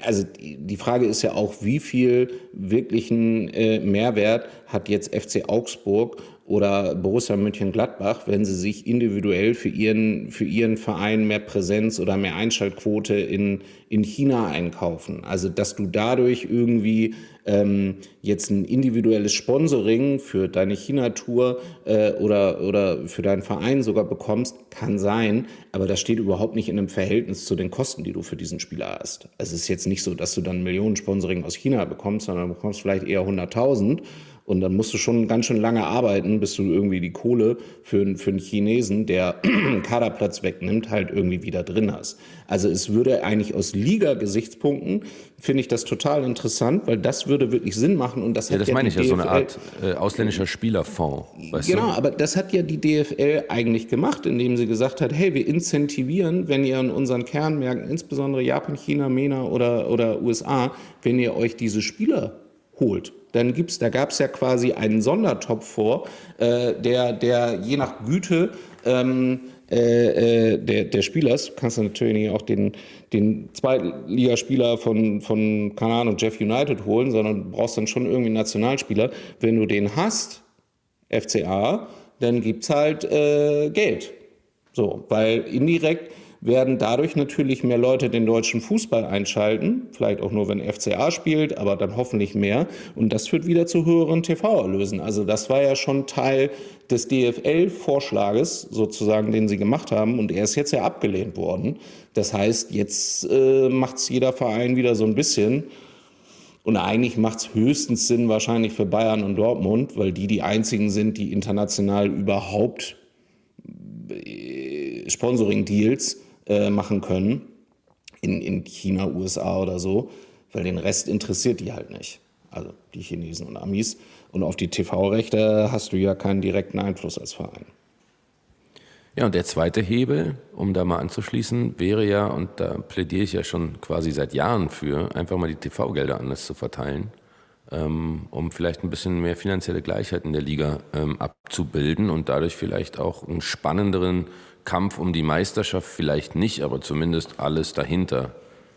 also die Frage ist ja auch, wie viel wirklichen äh, Mehrwert hat jetzt FC Augsburg oder Borussia Mönchengladbach, wenn sie sich individuell für ihren, für ihren Verein mehr Präsenz oder mehr Einschaltquote in, in China einkaufen. Also dass du dadurch irgendwie ähm, jetzt ein individuelles Sponsoring für deine China-Tour äh, oder, oder für deinen Verein sogar bekommst, kann sein, aber das steht überhaupt nicht in einem Verhältnis zu den Kosten, die du für diesen Spieler hast. Also es ist jetzt nicht so, dass du dann Millionen Sponsoring aus China bekommst, sondern du bekommst vielleicht eher 100.000 und dann musst du schon ganz schön lange arbeiten, bis du irgendwie die Kohle für, für einen Chinesen, der einen Kaderplatz wegnimmt, halt irgendwie wieder drin hast. Also es würde eigentlich aus Liga-Gesichtspunkten, finde ich das total interessant, weil das würde wirklich Sinn machen. Und das Ja, hat das ja meine ich ja, so eine Art äh, ausländischer Spielerfonds. Weißt genau, du? aber das hat ja die DFL eigentlich gemacht, indem sie gesagt hat, hey, wir incentivieren, wenn ihr in unseren Kernmärkten, insbesondere Japan, China, MENA oder, oder USA, wenn ihr euch diese Spieler holt. Dann gibt's, da gab es ja quasi einen Sondertopf vor, äh, der, der je nach Güte ähm, äh, äh, der, der Spielers, kannst du natürlich auch den, den Zweitligaspieler von, von, keine Ahnung, Jeff United holen, sondern brauchst dann schon irgendwie einen Nationalspieler. Wenn du den hast, FCA, dann gibt's halt äh, Geld. So, weil indirekt werden dadurch natürlich mehr Leute den deutschen Fußball einschalten, vielleicht auch nur, wenn FCA spielt, aber dann hoffentlich mehr. Und das führt wieder zu höheren TV-Erlösen. Also das war ja schon Teil des DFL-Vorschlages sozusagen, den sie gemacht haben. Und er ist jetzt ja abgelehnt worden. Das heißt, jetzt äh, macht's jeder Verein wieder so ein bisschen. Und eigentlich macht es höchstens Sinn wahrscheinlich für Bayern und Dortmund, weil die die einzigen sind, die international überhaupt äh, Sponsoring-Deals äh, machen können. In, in China, USA oder so. Weil den Rest interessiert die halt nicht. Also die Chinesen und Amis. Und auf die TV-Rechte hast du ja keinen direkten Einfluss als Verein. Ja, und der zweite Hebel, um da mal anzuschließen, wäre ja, und da plädiere ich ja schon quasi seit Jahren für, einfach mal die TV-Gelder anders zu verteilen, ähm, um vielleicht ein bisschen mehr finanzielle Gleichheit in der Liga ähm, abzubilden und dadurch vielleicht auch einen spannenderen Kampf um die Meisterschaft, vielleicht nicht, aber zumindest alles dahinter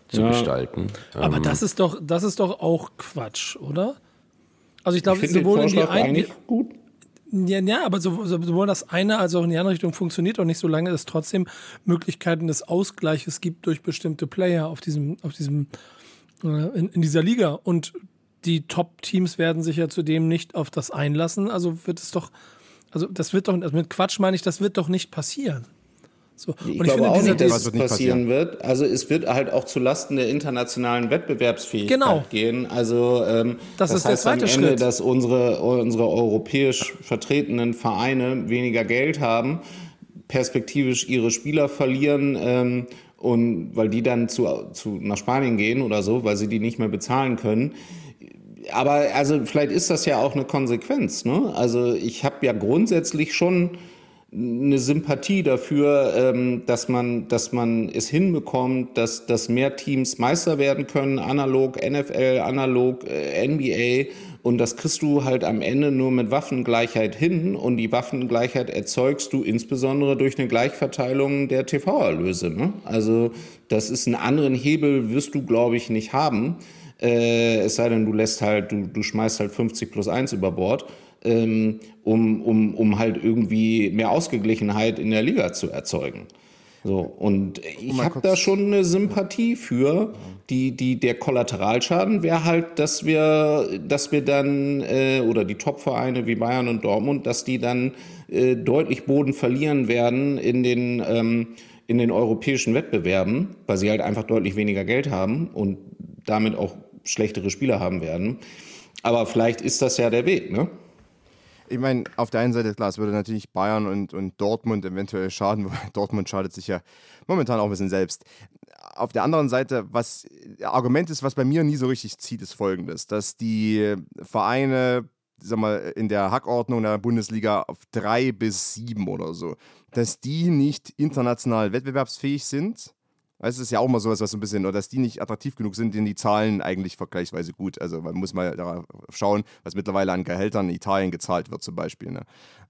zu Ja. gestalten. Aber Ähm, das ist doch, das ist doch auch Quatsch, oder? Also ich glaube, sowohl in die eine, gut. ja, ja, aber so- so- sowohl das eine als auch in die andere Richtung funktioniert auch nicht, solange es trotzdem Möglichkeiten des Ausgleiches gibt durch bestimmte Player auf diesem, auf diesem, äh, in, in dieser Liga. Und die Top-Teams werden sich ja zudem nicht auf das einlassen. Also wird es doch, also das wird doch, also mit Quatsch meine ich, das wird doch nicht passieren. So. Ich Und glaube auch dieser nicht, dass es passieren wird. Also es wird halt auch zu Lasten der internationalen Wettbewerbsfähigkeit Genau. gehen. Also ähm, Das das, ist der heißt am zweite Ende, Schritt. dass unsere, unsere europäisch vertretenen Vereine weniger Geld haben, perspektivisch ihre Spieler verlieren ähm, und weil die dann zu, zu nach Spanien gehen oder so, weil sie die nicht mehr bezahlen können. Aber also vielleicht ist das ja auch eine Konsequenz. Ne? Also ich habe ja grundsätzlich schon eine Sympathie dafür, ähm, dass man, dass man es hinbekommt, dass, dass mehr Teams Meister werden können, analog NFL, analog äh, NBA Und das kriegst du halt am Ende nur mit Waffengleichheit hin. Und die Waffengleichheit erzeugst du insbesondere durch eine Gleichverteilung der TV-Erlöse. Ne? Also das ist einen anderen Hebel, wirst du, glaube ich, nicht haben. Äh, es sei denn, du lässt halt, du, du schmeißt halt 50 plus 1 über Bord, ähm, um, um, um halt irgendwie mehr Ausgeglichenheit in der Liga zu erzeugen. So, und ich habe da schon eine Sympathie für. Die, die, der Kollateralschaden wäre halt, dass wir, dass wir dann, äh, oder die Topvereine wie Bayern und Dortmund, dass die dann äh, deutlich Boden verlieren werden in den, ähm, in den europäischen Wettbewerben, weil sie halt einfach deutlich weniger Geld haben und damit auch schlechtere Spieler haben werden. Aber vielleicht ist das ja der Weg, ne? Ich meine, auf der einen Seite, klar, es würde natürlich Bayern und, und Dortmund eventuell schaden, weil Dortmund schadet sich ja momentan auch ein bisschen selbst. Auf der anderen Seite, was Argument ist, was bei mir nie so richtig zieht, ist folgendes: dass die Vereine, sag mal, in der Hackordnung der Bundesliga auf drei bis sieben oder so, dass die nicht international wettbewerbsfähig sind Weißt du, es ist ja auch mal sowas, was so ein bisschen, oder dass die nicht attraktiv genug sind, denn die Zahlen eigentlich vergleichsweise gut. Also man muss mal darauf schauen, was mittlerweile an Gehältern in Italien gezahlt wird, zum Beispiel. Ne?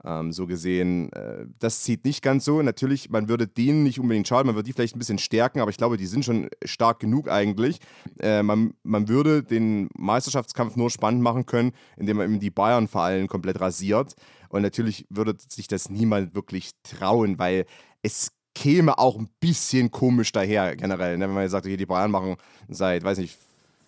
Ähm, so gesehen, äh, das zieht nicht ganz so. Natürlich, man würde denen nicht unbedingt schaden, man würde die vielleicht ein bisschen stärken, aber ich glaube, die sind schon stark genug eigentlich. Äh, man, man würde den Meisterschaftskampf nur spannend machen können, indem man eben die Bayern vor allem komplett rasiert. Und natürlich würde sich das niemand wirklich trauen, weil es käme auch ein bisschen komisch daher, generell. Ne? Wenn man sagt, okay, die Bayern machen seit, weiß nicht,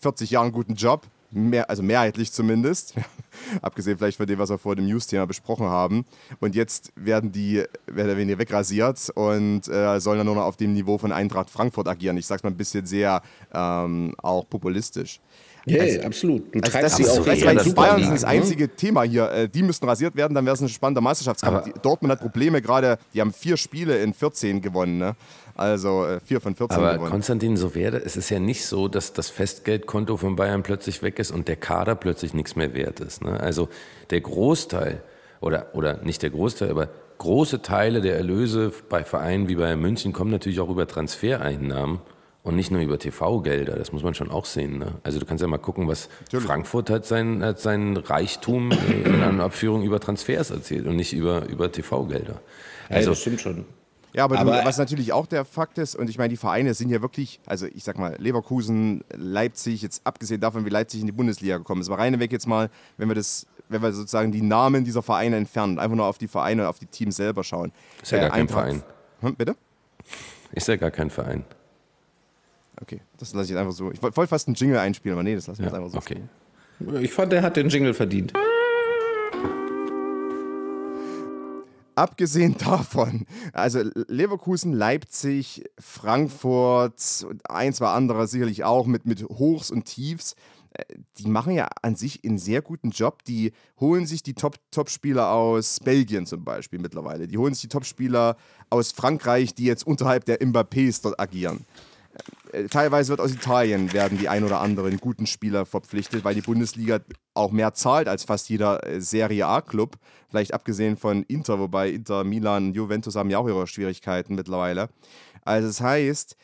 40 Jahren einen guten Job. Mehr, also mehrheitlich zumindest, abgesehen vielleicht von dem, was wir vor dem News-Thema besprochen haben. Und jetzt werden die mehr weniger wegrasiert und äh, sollen dann nur noch auf dem Niveau von Eintracht Frankfurt agieren. Ich sag's mal ein bisschen sehr ähm, auch populistisch. Ja, also, absolut. Du also das, sie auch das, das Bayern ist das einzige ne? Thema hier. Äh, die müssten rasiert werden, dann wäre es ein spannender Meisterschaftskampf. Dortmund hat Probleme gerade, die haben vier Spiele in 14 gewonnen. Ne? Also äh, vier von 14 Aber gewonnen. Konstantin, so wäre es ist ja nicht so, dass das Festgeldkonto von Bayern plötzlich weg ist und der Kader plötzlich nichts mehr wert ist. Ne? Also der Großteil, oder, oder nicht der Großteil, aber große Teile der Erlöse bei Vereinen wie Bayern München kommen natürlich auch über Transfereinnahmen. Und nicht nur über TV-Gelder, das muss man schon auch sehen. Ne? Also du kannst ja mal gucken, was Natürlich. Frankfurt hat sein, hat sein Reichtum in einer Abführung über Transfers erzählt und nicht über, über TV-Gelder. Also, ja, das stimmt schon. Ja, aber, aber du, was natürlich auch der Fakt ist, und ich meine, die Vereine sind ja wirklich, also ich sag mal, Leverkusen, Leipzig, jetzt abgesehen davon, wie Leipzig in die Bundesliga gekommen ist, aber reineweg jetzt mal, wenn wir das, wenn wir sozusagen die Namen dieser Vereine entfernen, einfach nur auf die Vereine, auf die Teams selber schauen. Ist ja äh, gar kein Eintracht, Verein. Hm, bitte? Ist ja gar kein Verein. Okay, das lasse ich jetzt einfach so. Ich wollte fast einen Jingle einspielen, aber nee, das lasse ich ja, jetzt einfach so. Okay. Stehen. Ich fand, der hat den Jingle verdient. Abgesehen davon, also Leverkusen, Leipzig, Frankfurt und ein, zwei andere sicherlich auch mit, mit Hochs und Tiefs, äh, die machen ja an sich einen sehr guten Job. Die holen sich die Top-Spieler Top aus Belgien zum Beispiel mittlerweile. Die holen sich die Top-Spieler aus Frankreich, die jetzt unterhalb der Mbappés dort agieren. Äh, teilweise wird aus Italien werden die ein oder anderen guten Spieler verpflichtet, weil die Bundesliga auch mehr zahlt als fast jeder äh, Serie A-Club. Vielleicht abgesehen von Inter, wobei Inter, Milan, Juventus haben ja auch ihre Schwierigkeiten mittlerweile. Also das heißt,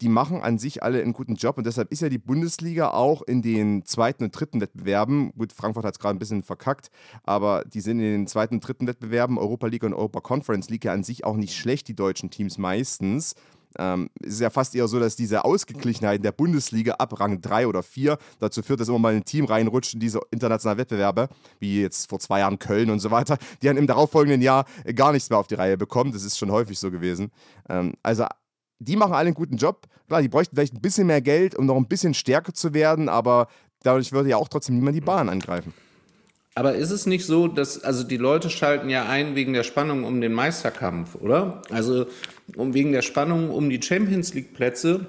die machen an sich alle einen guten Job und deshalb ist ja die Bundesliga auch in den zweiten und dritten Wettbewerben, gut, Frankfurt hat es gerade ein bisschen verkackt, aber die sind in den zweiten und dritten Wettbewerben, Europa League und Europa Conference League ja an sich auch nicht schlecht, die deutschen Teams meistens. Ähm, es ist ja fast eher so, dass diese Ausgeglichenheit der Bundesliga ab Rang 3 oder 4 dazu führt, dass immer mal ein Team reinrutscht in diese internationalen Wettbewerbe, wie jetzt vor zwei Jahren Köln und so weiter, die dann im darauffolgenden Jahr gar nichts mehr auf die Reihe bekommen. Das ist schon häufig so gewesen. Ähm, also die machen alle einen guten Job. Klar, die bräuchten vielleicht ein bisschen mehr Geld, um noch ein bisschen stärker zu werden, aber dadurch würde ja auch trotzdem niemand die Bahn angreifen. Aber ist es nicht so, dass, also die Leute schalten ja ein wegen der Spannung um den Meisterkampf, oder? Also um, wegen der Spannung um die Champions League Plätze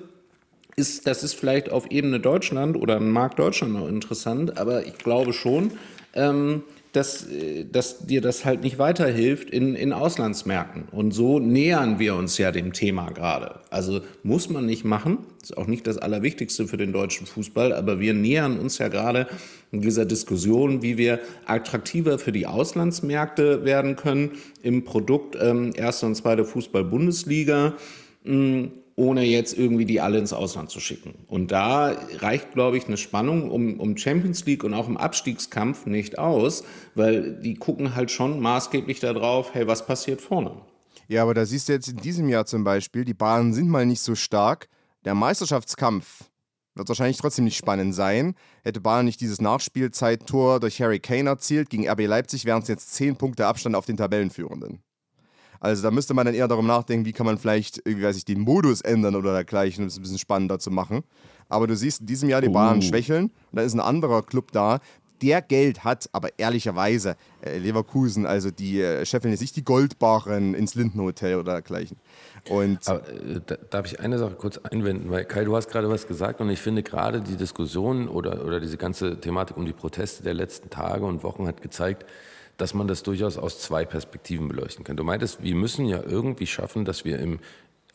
ist, das ist vielleicht auf Ebene Deutschland oder im Markt Deutschland noch interessant, aber ich glaube schon, ähm, dass, dass dir das halt nicht weiterhilft in, in Auslandsmärkten. Und so nähern wir uns ja dem Thema gerade. Also muss man nicht machen, ist auch nicht das Allerwichtigste für den deutschen Fußball, aber wir nähern uns ja gerade in dieser Diskussion, wie wir attraktiver für die Auslandsmärkte werden können im Produkt ähm, erste und zweite Fußball-Bundesliga. Ohne jetzt irgendwie die alle ins Ausland zu schicken. Und da reicht, glaube ich, eine Spannung um, um Champions League und auch im Abstiegskampf nicht aus, weil die gucken halt schon maßgeblich darauf, hey, was passiert vorne? Ja, aber da siehst du jetzt in diesem Jahr zum Beispiel, die Bayern sind mal nicht so stark. Der Meisterschaftskampf wird wahrscheinlich trotzdem nicht spannend sein. Hätte Bayern nicht dieses Nachspielzeittor durch Harry Kane erzielt, gegen RB Leipzig wären es jetzt 10 Punkte Abstand auf den Tabellenführenden. Also da müsste man dann eher darum nachdenken, wie kann man vielleicht, weiß ich, den Modus ändern oder dergleichen, um es ein bisschen spannender zu machen. Aber du siehst in diesem Jahr die Bayern Uh. schwächeln und da ist ein anderer Club da, der Geld hat, aber ehrlicherweise äh, Leverkusen, also die äh, scheffeln jetzt nicht die Goldbarren ins Lindenhotel oder dergleichen. Und Aber, äh, da, darf ich eine Sache kurz einwenden? Weil Kai, du hast gerade was gesagt und ich finde gerade die Diskussion oder, oder diese ganze Thematik um die Proteste der letzten Tage und Wochen hat gezeigt, dass man das durchaus aus zwei Perspektiven beleuchten kann. Du meintest, wir müssen ja irgendwie schaffen, dass wir im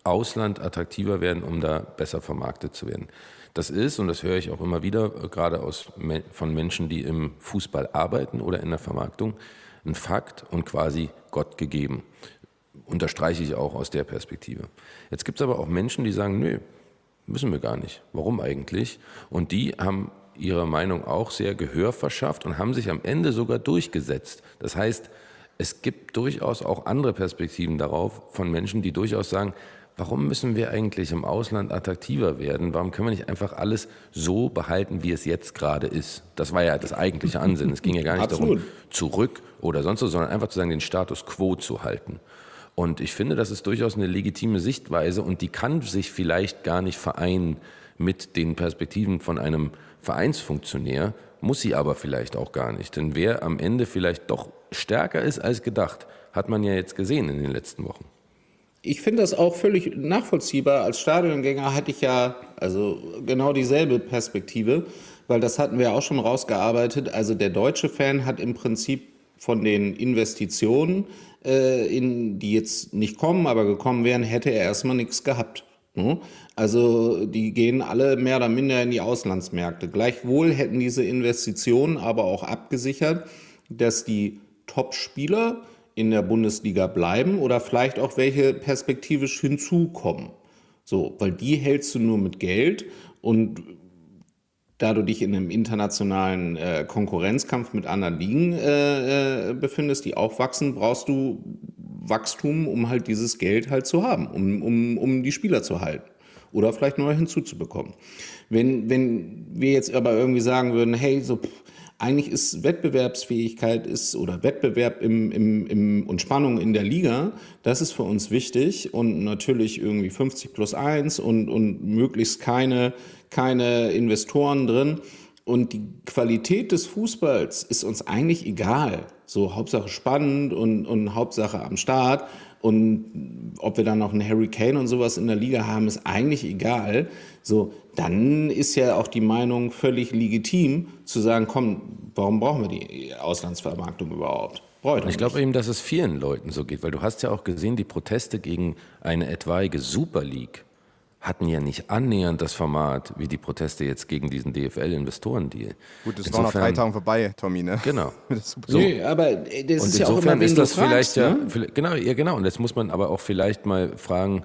Ausland attraktiver werden, um da besser vermarktet zu werden. Das ist, und das höre ich auch immer wieder, äh, gerade aus, von Menschen, die im Fußball arbeiten oder in der Vermarktung, ein Fakt und quasi Gott gegeben. Unterstreiche ich auch aus der Perspektive. Jetzt gibt es aber auch Menschen, die sagen, nö, müssen wir gar nicht. Warum eigentlich? Und die haben ihrer Meinung auch sehr Gehör verschafft und haben sich am Ende sogar durchgesetzt. Das heißt, es gibt durchaus auch andere Perspektiven darauf von Menschen, die durchaus sagen, warum müssen wir eigentlich im Ausland attraktiver werden? Warum können wir nicht einfach alles so behalten, wie es jetzt gerade ist? Das war ja das eigentliche Ansinnen. Es ging ja gar nicht darum, zurück oder sonst so, sondern einfach zu sagen, den Status quo zu halten. Und ich finde, das ist durchaus eine legitime Sichtweise und die kann sich vielleicht gar nicht vereinen mit den Perspektiven von einem Vereinsfunktionär, muss sie aber vielleicht auch gar nicht. Denn wer am Ende vielleicht doch stärker ist als gedacht, hat man ja jetzt gesehen in den letzten Wochen. Ich finde das auch völlig nachvollziehbar. Als Stadiongänger hatte ich ja also genau dieselbe Perspektive, weil das hatten wir auch schon rausgearbeitet. Also der deutsche Fan hat im Prinzip von den Investitionen, äh, in, die jetzt nicht kommen, aber gekommen wären, hätte er erstmal nichts gehabt. Also die gehen alle mehr oder minder in die Auslandsmärkte. Gleichwohl hätten diese Investitionen aber auch abgesichert, dass die Top-Spieler in der Bundesliga bleiben oder vielleicht auch welche perspektivisch hinzukommen. So, weil die hältst du nur mit Geld und da du dich in einem internationalen äh, Konkurrenzkampf mit anderen Ligen äh, äh, befindest, die auch wachsen, brauchst du Wachstum, um halt dieses Geld halt zu haben, um, um, um die Spieler zu halten oder vielleicht neue hinzuzubekommen. Wenn, wenn wir jetzt aber irgendwie sagen würden, hey, so pff, eigentlich ist Wettbewerbsfähigkeit ist oder Wettbewerb im, im, im, und Spannung in der Liga, das ist für uns wichtig und natürlich irgendwie 50 plus 1 und, und möglichst keine, keine Investoren drin. Und die Qualität des Fußballs ist uns eigentlich egal. So Hauptsache spannend und, und Hauptsache am Start. Und ob wir dann noch einen Harry Kane und sowas in der Liga haben, ist eigentlich egal. So, dann ist ja auch die Meinung völlig legitim zu sagen, komm, warum brauchen wir die Auslandsvermarktung überhaupt? Ich glaube eben, dass es vielen Leuten so geht, weil du hast ja auch gesehen, die Proteste gegen eine etwaige Super League hatten ja nicht annähernd das Format wie die Proteste jetzt gegen diesen DFL-Investoren-Deal. gut, das war nach drei Tagen vorbei, Tommy, ne? Genau. Das. So. Nee, aber äh, das Und ist ja auch insofern immer, ist du das vielleicht fragst, ja, ne? vielleicht- genau, ja, genau. Und jetzt muss man aber auch vielleicht mal fragen,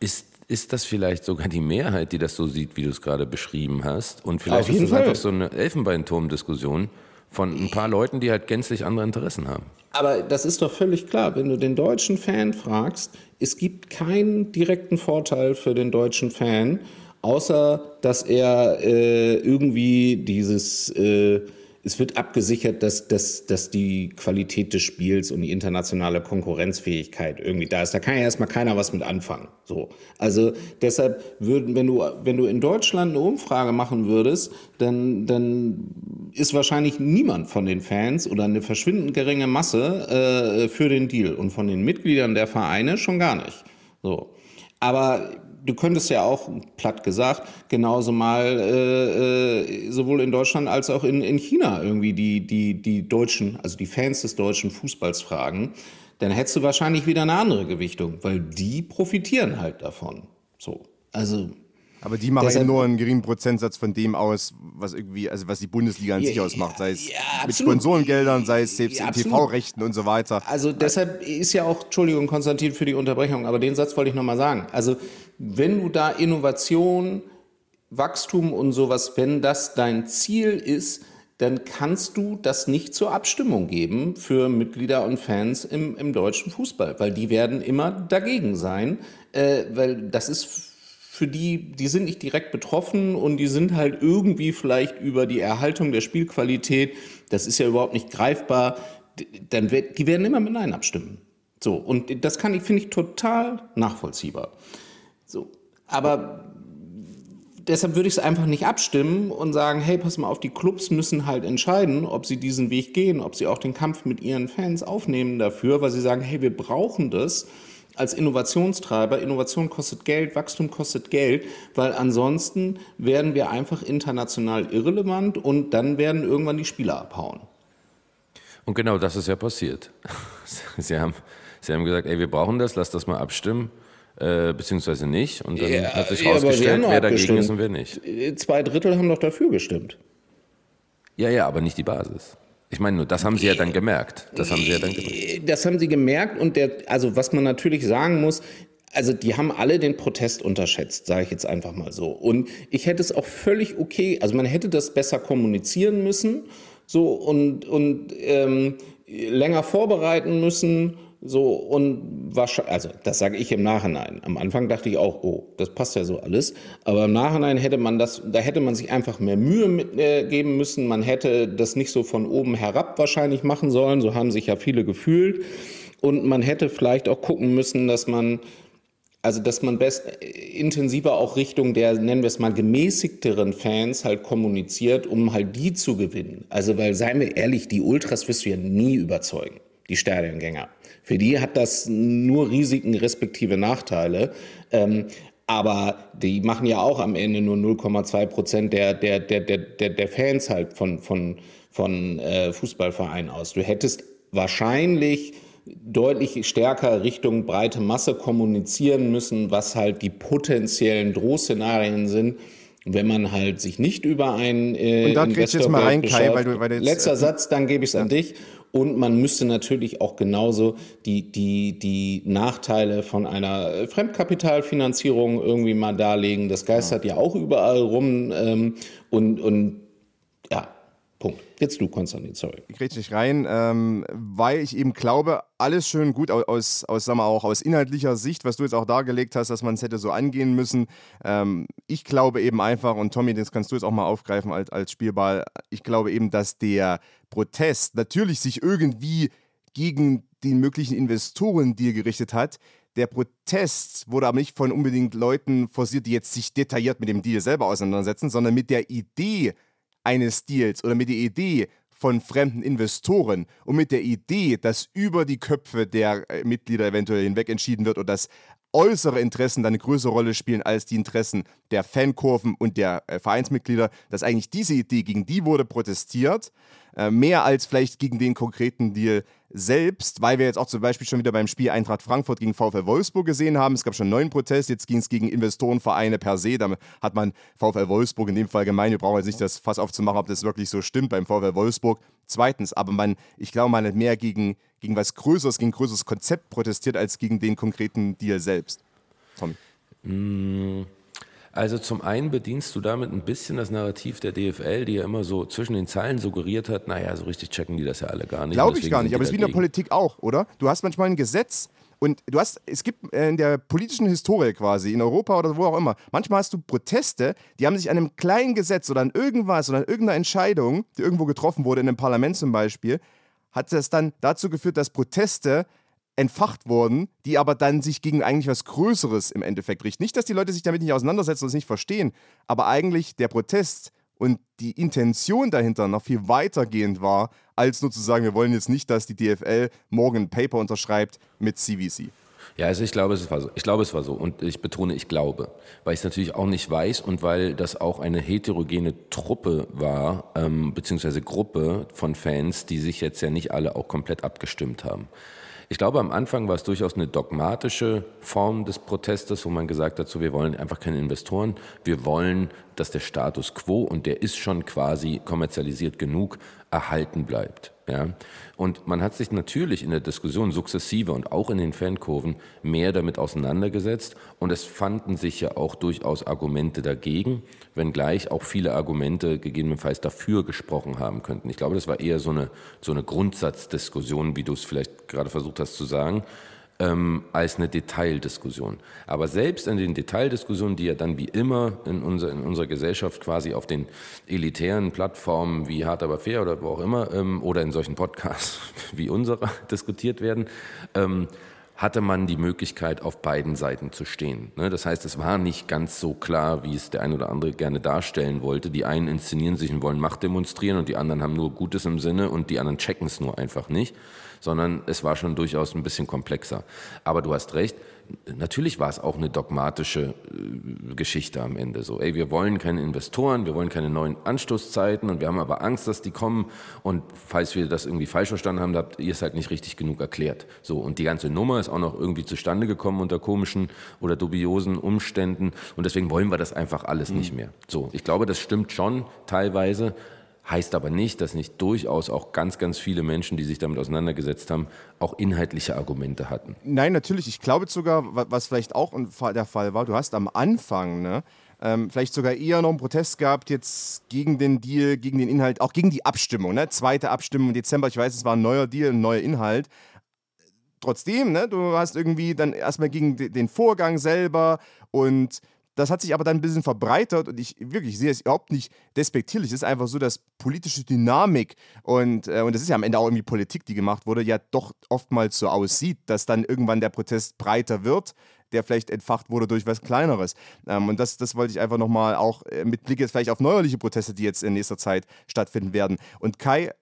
ist, ist das vielleicht sogar die Mehrheit, die das so sieht, wie du es gerade beschrieben hast? Und vielleicht ist es Fall. einfach so eine Elfenbeinturm-Diskussion von ein paar Leuten, die halt gänzlich andere Interessen haben. Aber das ist doch völlig klar, wenn du den deutschen Fan fragst, es gibt keinen direkten Vorteil für den deutschen Fan, außer dass er äh, irgendwie dieses, äh, es wird abgesichert, dass, dass, dass die Qualität des Spiels und die internationale Konkurrenzfähigkeit irgendwie da ist. Da kann ja erstmal keiner was mit anfangen. So. Also deshalb würden, wenn du, wenn du in Deutschland eine Umfrage machen würdest, dann, dann ist wahrscheinlich niemand von den Fans oder eine verschwindend geringe Masse äh, für den Deal und von den Mitgliedern der Vereine schon gar nicht. So. Aber du könntest ja auch, platt gesagt, genauso mal äh, äh, sowohl in Deutschland als auch in, in China irgendwie die, die, die Deutschen, also die Fans des deutschen Fußballs fragen. Dann hättest du wahrscheinlich wieder eine andere Gewichtung, weil die profitieren halt davon. So. Also Aber die machen Deshalb, eben nur einen geringen Prozentsatz von dem aus, was irgendwie, also was die Bundesliga an ja, sich ausmacht, sei es ja, mit Sponsorengeldern, sei es selbst ja, in TV-Rechten und so weiter. Also deshalb ist ja auch, Entschuldigung, Konstantin, für die Unterbrechung, aber den Satz wollte ich nochmal sagen. Also wenn du da Innovation, Wachstum und sowas, wenn das dein Ziel ist, dann kannst du das nicht zur Abstimmung geben für Mitglieder und Fans im, im deutschen Fußball, weil die werden immer dagegen sein, äh, weil das ist für die, die sind nicht direkt betroffen und die sind halt irgendwie vielleicht über die Erhaltung der Spielqualität, das ist ja überhaupt nicht greifbar, dann die werden immer mit Nein abstimmen. So, und das kann ich, finde ich total nachvollziehbar. So, aber deshalb würde ich es einfach nicht abstimmen und sagen, hey, pass mal auf, die Clubs müssen halt entscheiden, ob sie diesen Weg gehen, ob sie auch den Kampf mit ihren Fans aufnehmen dafür, weil sie sagen, hey, wir brauchen das als Innovationstreiber. Innovation kostet Geld, Wachstum kostet Geld, weil ansonsten werden wir einfach international irrelevant und dann werden irgendwann die Spieler abhauen. Und genau das ist ja passiert. Sie haben, Sie haben gesagt, ey, wir brauchen das, lass das mal abstimmen. Äh, beziehungsweise nicht. Und dann ja, hat sich herausgestellt, ja, wer dagegen ist und wer nicht. Zwei Drittel haben doch dafür gestimmt. Ja, ja, aber nicht die Basis. Ich meine, nur das haben Sie ja dann gemerkt. Das haben Sie ja dann gemerkt. Das haben Sie gemerkt und der, also was man natürlich sagen muss, also die haben alle den Protest unterschätzt, sage ich jetzt einfach mal so. Und ich hätte es auch völlig okay, also man hätte das besser kommunizieren müssen, so und und ähm, länger vorbereiten müssen so, und wahrscheinlich, also das sage ich im Nachhinein. Am Anfang dachte ich auch, oh, das passt ja so alles. Aber im Nachhinein hätte man das, da hätte man sich einfach mehr Mühe mit, äh, geben müssen. Man hätte das nicht so von oben herab wahrscheinlich machen sollen. So haben sich ja viele gefühlt. Und man hätte vielleicht auch gucken müssen, dass man, also dass man best äh, intensiver auch Richtung der, nennen wir es mal, gemäßigteren Fans halt kommuniziert, um halt die zu gewinnen. Also, weil, seien wir ehrlich, die Ultras wirst du ja nie überzeugen, die Stadiongänger. Für die hat das nur Risiken respektive Nachteile. Ähm, aber die machen ja auch am Ende nur 0,2 Prozent der, der, der, der, der Fans halt von, von, von äh, Fußballvereinen aus. Du hättest wahrscheinlich deutlich stärker Richtung breite Masse kommunizieren müssen, was halt die potenziellen Drohszenarien sind, wenn man halt sich nicht über einen äh, Und da Investor jetzt mal rein, Kai, weil du, weil du jetzt, Letzter äh, Satz, dann gebe ich es ja. an dich. Und man müsste natürlich auch genauso die, die, die Nachteile von einer Fremdkapitalfinanzierung irgendwie mal darlegen. Das geistert ja, ja auch überall rum. Ähm, und, und Punkt. Jetzt du, Konstantin, sorry. Ich rede nicht rein, ähm, weil ich eben glaube, alles schön gut aus, aus, sagen wir auch aus inhaltlicher Sicht, was du jetzt auch dargelegt hast, dass man es hätte so angehen müssen. Ähm, ich glaube eben einfach, und Tommy, das kannst du jetzt auch mal aufgreifen als, als Spielball, ich glaube eben, dass der Protest natürlich sich irgendwie gegen den möglichen Investoren-Deal gerichtet hat. Der Protest wurde aber nicht von unbedingt Leuten forciert, die jetzt sich detailliert mit dem Deal selber auseinandersetzen, sondern mit der Idee, eines Deals oder mit der Idee von fremden Investoren und mit der Idee, dass über die Köpfe der äh, Mitglieder eventuell hinweg entschieden wird und dass äußere Interessen dann eine größere Rolle spielen als die Interessen der Fankurven und der äh, Vereinsmitglieder, dass eigentlich diese Idee, gegen die wurde protestiert, äh, mehr als vielleicht gegen den konkreten Deal selbst, weil wir jetzt auch zum Beispiel schon wieder beim Spiel Eintracht Frankfurt gegen VfL Wolfsburg gesehen haben. Es gab schon neuen Protest, jetzt ging es gegen Investorenvereine per se. Da hat man VfL Wolfsburg in dem Fall gemeint, wir brauchen jetzt nicht das Fass aufzumachen, ob das wirklich so stimmt beim VfL Wolfsburg. Zweitens, aber man, ich glaube, man hat mehr gegen, gegen was Größeres, gegen ein größeres Konzept protestiert, als gegen den konkreten Deal selbst. Tommy. Mm. Also zum einen bedienst du damit ein bisschen das Narrativ der DFL, die ja immer so zwischen den Zeilen suggeriert hat, naja, so richtig checken die das ja alle gar nicht. Glaube ich gar nicht, aber es ist wie in der Politik auch, oder? Du hast manchmal ein Gesetz und du hast, es gibt in der politischen Historie quasi, in Europa oder wo auch immer, manchmal hast du Proteste, die haben sich an einem kleinen Gesetz oder an irgendwas oder an irgendeiner Entscheidung, die irgendwo getroffen wurde, in einem Parlament zum Beispiel, hat das dann dazu geführt, dass Proteste entfacht wurden, die aber dann sich gegen eigentlich was Größeres im Endeffekt richten. Nicht, dass die Leute sich damit nicht auseinandersetzen und es nicht verstehen, aber eigentlich der Protest und die Intention dahinter noch viel weitergehend war, als nur zu sagen, wir wollen jetzt nicht, dass die DFL morgen ein Paper unterschreibt mit CVC. Ja, also ich glaube, es war so. Ich glaube, es war so. Und ich betone, ich glaube. Weil ich es natürlich auch nicht weiß und weil das auch eine heterogene Truppe war, ähm, beziehungsweise Gruppe von Fans, die sich jetzt ja nicht alle auch komplett abgestimmt haben. Ich glaube, am Anfang war es durchaus eine dogmatische Form des Protestes, wo man gesagt hat, so, wir wollen einfach keine Investoren, wir wollen, dass der Status quo, und der ist schon quasi kommerzialisiert genug, erhalten bleibt. Ja? Und man hat sich natürlich in der Diskussion sukzessive und auch in den Fankurven mehr damit auseinandergesetzt. Und es fanden sich ja auch durchaus Argumente dagegen, wenngleich auch viele Argumente gegebenenfalls dafür gesprochen haben könnten. Ich glaube, das war eher so eine, so eine Grundsatzdiskussion, wie du es vielleicht gerade versucht hast zu sagen ähm, als eine Detaildiskussion. Aber selbst in den Detaildiskussionen, die ja dann wie immer in, unser, in unserer Gesellschaft quasi auf den elitären Plattformen wie Hart aber fair oder wo auch immer ähm, oder in solchen Podcasts wie unserer diskutiert werden, ähm, hatte man die Möglichkeit, auf beiden Seiten zu stehen. Ne? Das heißt, es war nicht ganz so klar, wie es der ein oder andere gerne darstellen wollte. Die einen inszenieren sich und wollen Macht demonstrieren und die anderen haben nur Gutes im Sinne und die anderen checken es nur einfach nicht sondern es war schon durchaus ein bisschen komplexer. Aber du hast recht, natürlich war es auch eine dogmatische äh, Geschichte am Ende. So, ey, wir wollen keine Investoren, wir wollen keine neuen Anstoßzeiten und wir haben aber Angst, dass die kommen. Und falls wir das irgendwie falsch verstanden haben, habt ihr es halt nicht richtig genug erklärt. So, und die ganze Nummer ist auch noch irgendwie zustande gekommen unter komischen oder dubiosen Umständen. Und deswegen wollen wir das einfach alles mhm. nicht mehr. So, ich glaube, das stimmt schon teilweise. Heißt aber nicht, dass nicht durchaus auch ganz, ganz viele Menschen, die sich damit auseinandergesetzt haben, auch inhaltliche Argumente hatten. Nein, natürlich. Ich glaube sogar, was vielleicht auch der Fall war, du hast am Anfang, ne, ähm, vielleicht sogar eher noch einen Protest gehabt jetzt gegen den Deal, gegen den Inhalt, auch gegen die Abstimmung. Ne? Zweite Abstimmung im Dezember, ich weiß, es war ein neuer Deal, ein neuer Inhalt. Trotzdem, ne, du hast irgendwie dann erstmal gegen den Vorgang selber und das hat sich aber dann ein bisschen verbreitert und ich wirklich ich sehe es überhaupt nicht despektierlich. Es ist einfach so, dass politische Dynamik und, äh, und das ist ja am Ende auch irgendwie Politik, die gemacht wurde, ja doch oftmals so aussieht, dass dann irgendwann der Protest breiter wird, der vielleicht entfacht wurde durch was Kleineres. Ähm, und das, das wollte ich einfach nochmal auch äh, mit Blick jetzt vielleicht auf neuerliche Proteste, die jetzt in nächster Zeit stattfinden werden. Und Kai,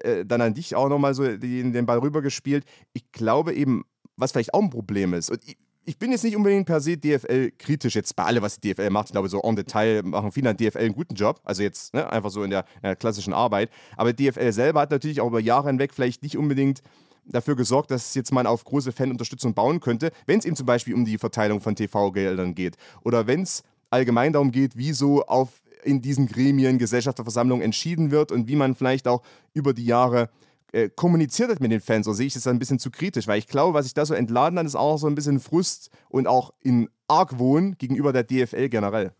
äh, dann an dich auch nochmal so den, den Ball rübergespielt. Ich glaube eben, was vielleicht auch ein Problem ist, und ich, ich bin jetzt nicht unbedingt per se DFL-kritisch, jetzt bei allem, was die DFL macht. Ich glaube, so en Detail machen viele an DFL einen guten Job. Also jetzt ne, einfach so in der, in der, klassischen Arbeit. Aber DFL selber hat natürlich auch über Jahre hinweg vielleicht nicht unbedingt dafür gesorgt, dass jetzt man auf große Fanunterstützung bauen könnte, wenn es eben zum Beispiel um die Verteilung von TV-Geldern geht. Oder wenn es allgemein darum geht, wie so auf in diesen Gremien, Gesellschafterversammlungen entschieden wird und wie man vielleicht auch über die Jahre äh, kommuniziert hat mit den Fans, oder sehe ich das ein bisschen zu kritisch? Weil ich glaube, was ich da so entladen hat, ist auch so ein bisschen Frust und auch in Argwohn gegenüber der DFL generell.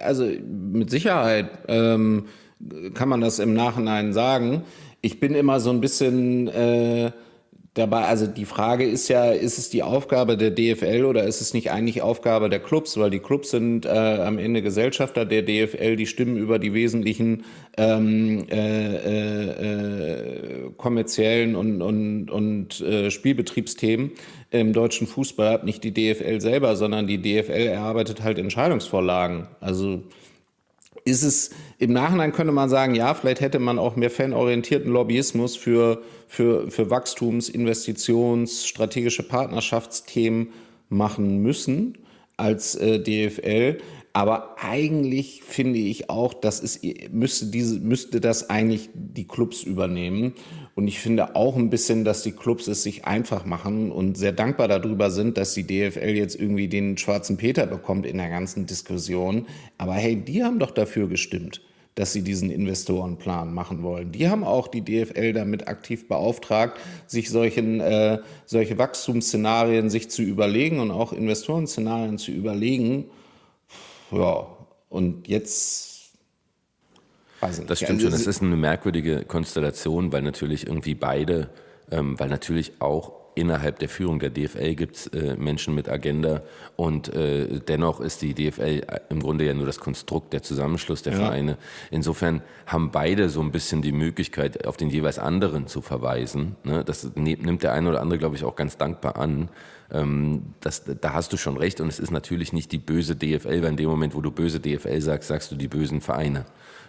Also mit Sicherheit ähm, kann man das im Nachhinein sagen. Ich bin immer so ein bisschen äh, dabei, also die Frage ist ja, ist es die Aufgabe der DFL oder ist es nicht eigentlich Aufgabe der Clubs? Weil die Clubs sind äh, am Ende Gesellschafter der DFL, die stimmen über die wesentlichen ähm, äh, äh, kommerziellen und, und, und äh, Spielbetriebsthemen im deutschen Fußball ab, nicht die DFL selber, sondern die DFL erarbeitet halt Entscheidungsvorlagen. Also ist es im Nachhinein könnte man sagen, ja, vielleicht hätte man auch mehr fanorientierten Lobbyismus für, für, für Wachstums-, Investitions-, strategische Partnerschaftsthemen machen müssen als äh, DFL. Aber eigentlich finde ich auch, dass es müsste, diese, müsste das eigentlich die Clubs übernehmen. Und ich finde auch ein bisschen, dass die Clubs es sich einfach machen und sehr dankbar darüber sind, dass die DFL jetzt irgendwie den schwarzen Peter bekommt in der ganzen Diskussion. Aber hey, die haben doch dafür gestimmt dass sie diesen Investorenplan machen wollen. Die haben auch die DFL damit aktiv beauftragt, sich solchen, äh, solche Wachstumsszenarien sich zu überlegen und auch Investorenszenarien zu überlegen. Ja, und jetzt Weiß nicht. Das stimmt schon. Das ist eine merkwürdige Konstellation, weil natürlich irgendwie beide, ähm, weil natürlich auch innerhalb der Führung der DFL gibt es äh, Menschen mit Agenda und äh, dennoch ist die DFL im Grunde ja nur das Konstrukt, der Zusammenschluss der ja. Vereine. Insofern haben beide so ein bisschen die Möglichkeit, auf den jeweils anderen zu verweisen. Ne? Das nimmt der eine oder andere, glaube ich, auch ganz dankbar an. Ähm, das, da hast du schon recht und es ist natürlich nicht die böse DFL, weil in dem Moment, wo du böse DFL sagst, sagst du die bösen Vereine.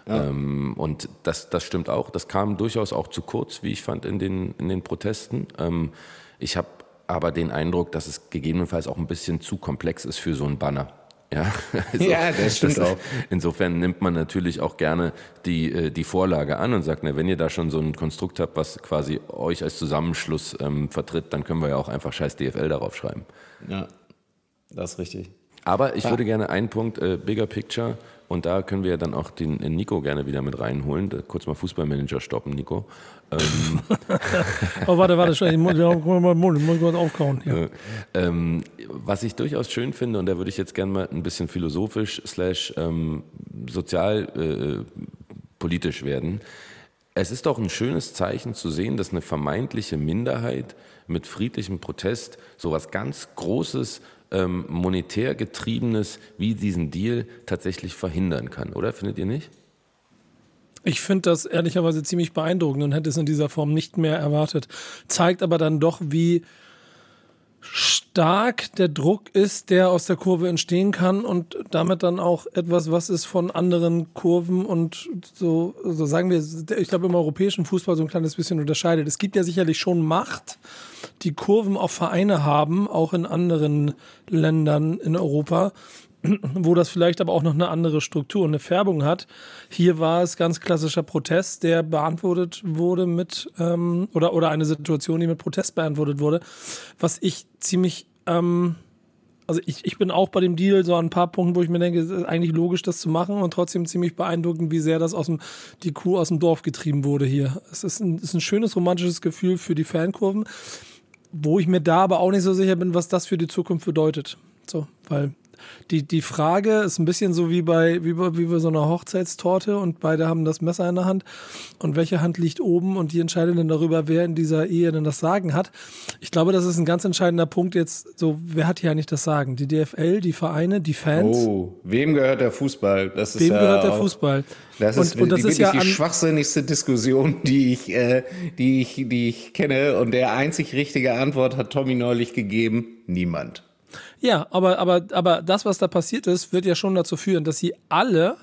Ja. Ähm, und das, das stimmt auch. Das kam durchaus auch zu kurz, wie ich fand, in den, in den Protesten. Ähm, ich habe aber den Eindruck, dass es gegebenenfalls auch ein bisschen zu komplex ist für so einen Banner. Ja, also, ja das stimmt das, auch. Insofern nimmt man natürlich auch gerne die, äh, die Vorlage an und sagt, na, wenn ihr da schon so ein Konstrukt habt, was quasi euch als Zusammenschluss ähm, vertritt, dann können wir ja auch einfach scheiß DFL darauf schreiben. Ja, das ist richtig. Aber ich ja. würde gerne einen Punkt, äh, Bigger Picture, und da können wir ja dann auch den Nico gerne wieder mit reinholen. Kurz mal Fußballmanager stoppen, Nico. Ähm. oh, warte, warte, ich muss, ich muss aufkauen. Ja. Ähm, was ich durchaus schön finde, und da würde ich jetzt gerne mal ein bisschen philosophisch slash ähm, sozial äh, politisch werden. Es ist doch ein schönes Zeichen zu sehen, dass eine vermeintliche Minderheit mit friedlichem Protest so was ganz Großes ähm, monetär getriebenes wie diesen Deal tatsächlich verhindern kann, oder? Findet ihr nicht? Ich finde das ehrlicherweise ziemlich beeindruckend und hätte es in dieser Form nicht mehr erwartet. Zeigt aber dann doch, wie stark der Druck ist, der aus der Kurve entstehen kann und damit dann auch etwas, was es von anderen Kurven und so, so sagen wir, ich glaube im europäischen Fußball so ein kleines bisschen unterscheidet. Es gibt ja sicherlich schon Macht, die Kurven auf Vereine haben, auch in anderen Ländern in Europa, wo das vielleicht aber auch noch eine andere Struktur und eine Färbung hat. Hier war es ganz klassischer Protest, der beantwortet wurde mit, ähm, oder, oder eine Situation, die mit Protest beantwortet wurde, was ich ziemlich, ähm, also ich, ich bin auch bei dem Deal so an ein paar Punkten, wo ich mir denke, es ist eigentlich logisch, das zu machen und trotzdem ziemlich beeindruckend, wie sehr das aus dem, die Kuh aus dem Dorf getrieben wurde hier. Es ist ein, ist ein schönes romantisches Gefühl für die Fankurven, wo ich mir da aber auch nicht so sicher bin, was das für die Zukunft bedeutet. So, weil die, die Frage ist ein bisschen so wie bei, wie, bei, wie bei so einer Hochzeitstorte und beide haben das Messer in der Hand und welche Hand liegt oben und die entscheiden dann darüber, wer in dieser Ehe denn das Sagen hat. Ich glaube, das ist ein ganz entscheidender Punkt jetzt, so, wer hat hier eigentlich das Sagen? Die DFL, die Vereine, die Fans? Oh, wem gehört der Fußball? Das ist wem ja gehört der Fußball? Das ist, und, und das die, ist ja die schwachsinnigste Diskussion, die ich, äh, die, ich, die ich kenne. Und der einzig richtige Antwort hat Tommy neulich gegeben: Niemand. Ja, aber, aber, aber das, was da passiert ist, wird ja schon dazu führen, dass sie alle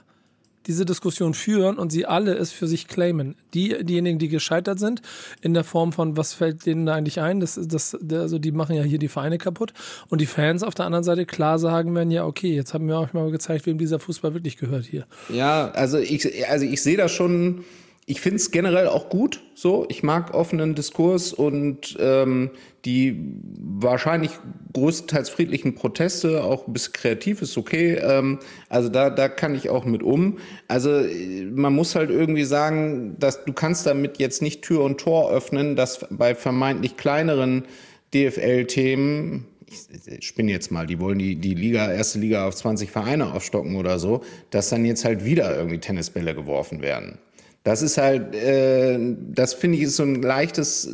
diese Diskussion führen und sie alle es für sich claimen. Die, diejenigen, die gescheitert sind, in der Form von, was fällt denen da eigentlich ein? Das, das, also die machen ja hier die Vereine kaputt. Und die Fans auf der anderen Seite klar sagen werden, ja, okay, jetzt haben wir euch mal gezeigt, wem dieser Fußball wirklich gehört hier. Ja, also ich, also ich sehe da schon ich finde es generell auch gut so. Ich mag offenen Diskurs und ähm, die wahrscheinlich größtenteils friedlichen Proteste, auch ein bisschen kreativ ist okay. Ähm, also da, da kann ich auch mit um. Also man muss halt irgendwie sagen, dass du kannst damit jetzt nicht Tür und Tor öffnen, dass bei vermeintlich kleineren DFL-Themen ich spinne jetzt mal, die wollen die, die Liga, erste Liga auf 20 Vereine aufstocken oder so, dass dann jetzt halt wieder irgendwie Tennisbälle geworfen werden. Das ist halt, äh, das finde ich ist so ein leichtes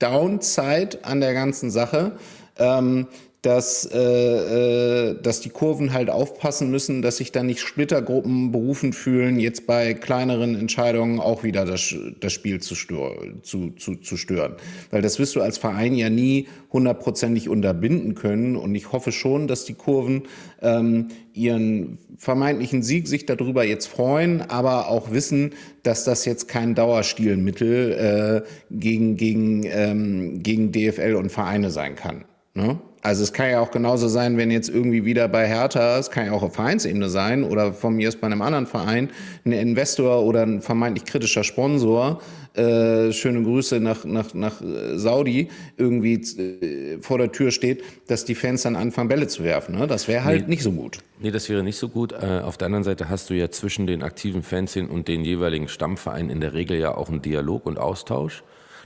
Downside an der ganzen Sache. Ähm, dass, äh, äh, dass die Kurven halt aufpassen müssen, dass sich da nicht Splittergruppen berufen fühlen, jetzt bei kleineren Entscheidungen auch wieder das, das Spiel zu, stör, zu, zu, zu stören. Weil das wirst du als Verein ja nie hundertprozentig unterbinden können. Und ich hoffe schon, dass die Kurven ähm, ihren vermeintlichen Sieg sich darüber jetzt freuen, aber auch wissen, dass das jetzt kein Dauerstilmittel äh, gegen, gegen, ähm, gegen DFL und Vereine sein kann. Ne? Also es kann ja auch genauso sein, wenn jetzt irgendwie wieder bei Hertha, es kann ja auch auf Vereinsebene sein oder von mir ist bei einem anderen Verein, ein Investor oder ein vermeintlich kritischer Sponsor, äh, schöne Grüße nach, nach, nach äh, Saudi, irgendwie äh, vor der Tür steht, dass die Fans dann anfangen, Bälle zu werfen. Ne? Das wäre halt nee, nicht so gut. Nee, das wäre nicht so gut. Äh, auf der anderen Seite hast du ja zwischen den aktiven Fanszenen und den jeweiligen Stammvereinen in der Regel ja auch einen Dialog und Austausch.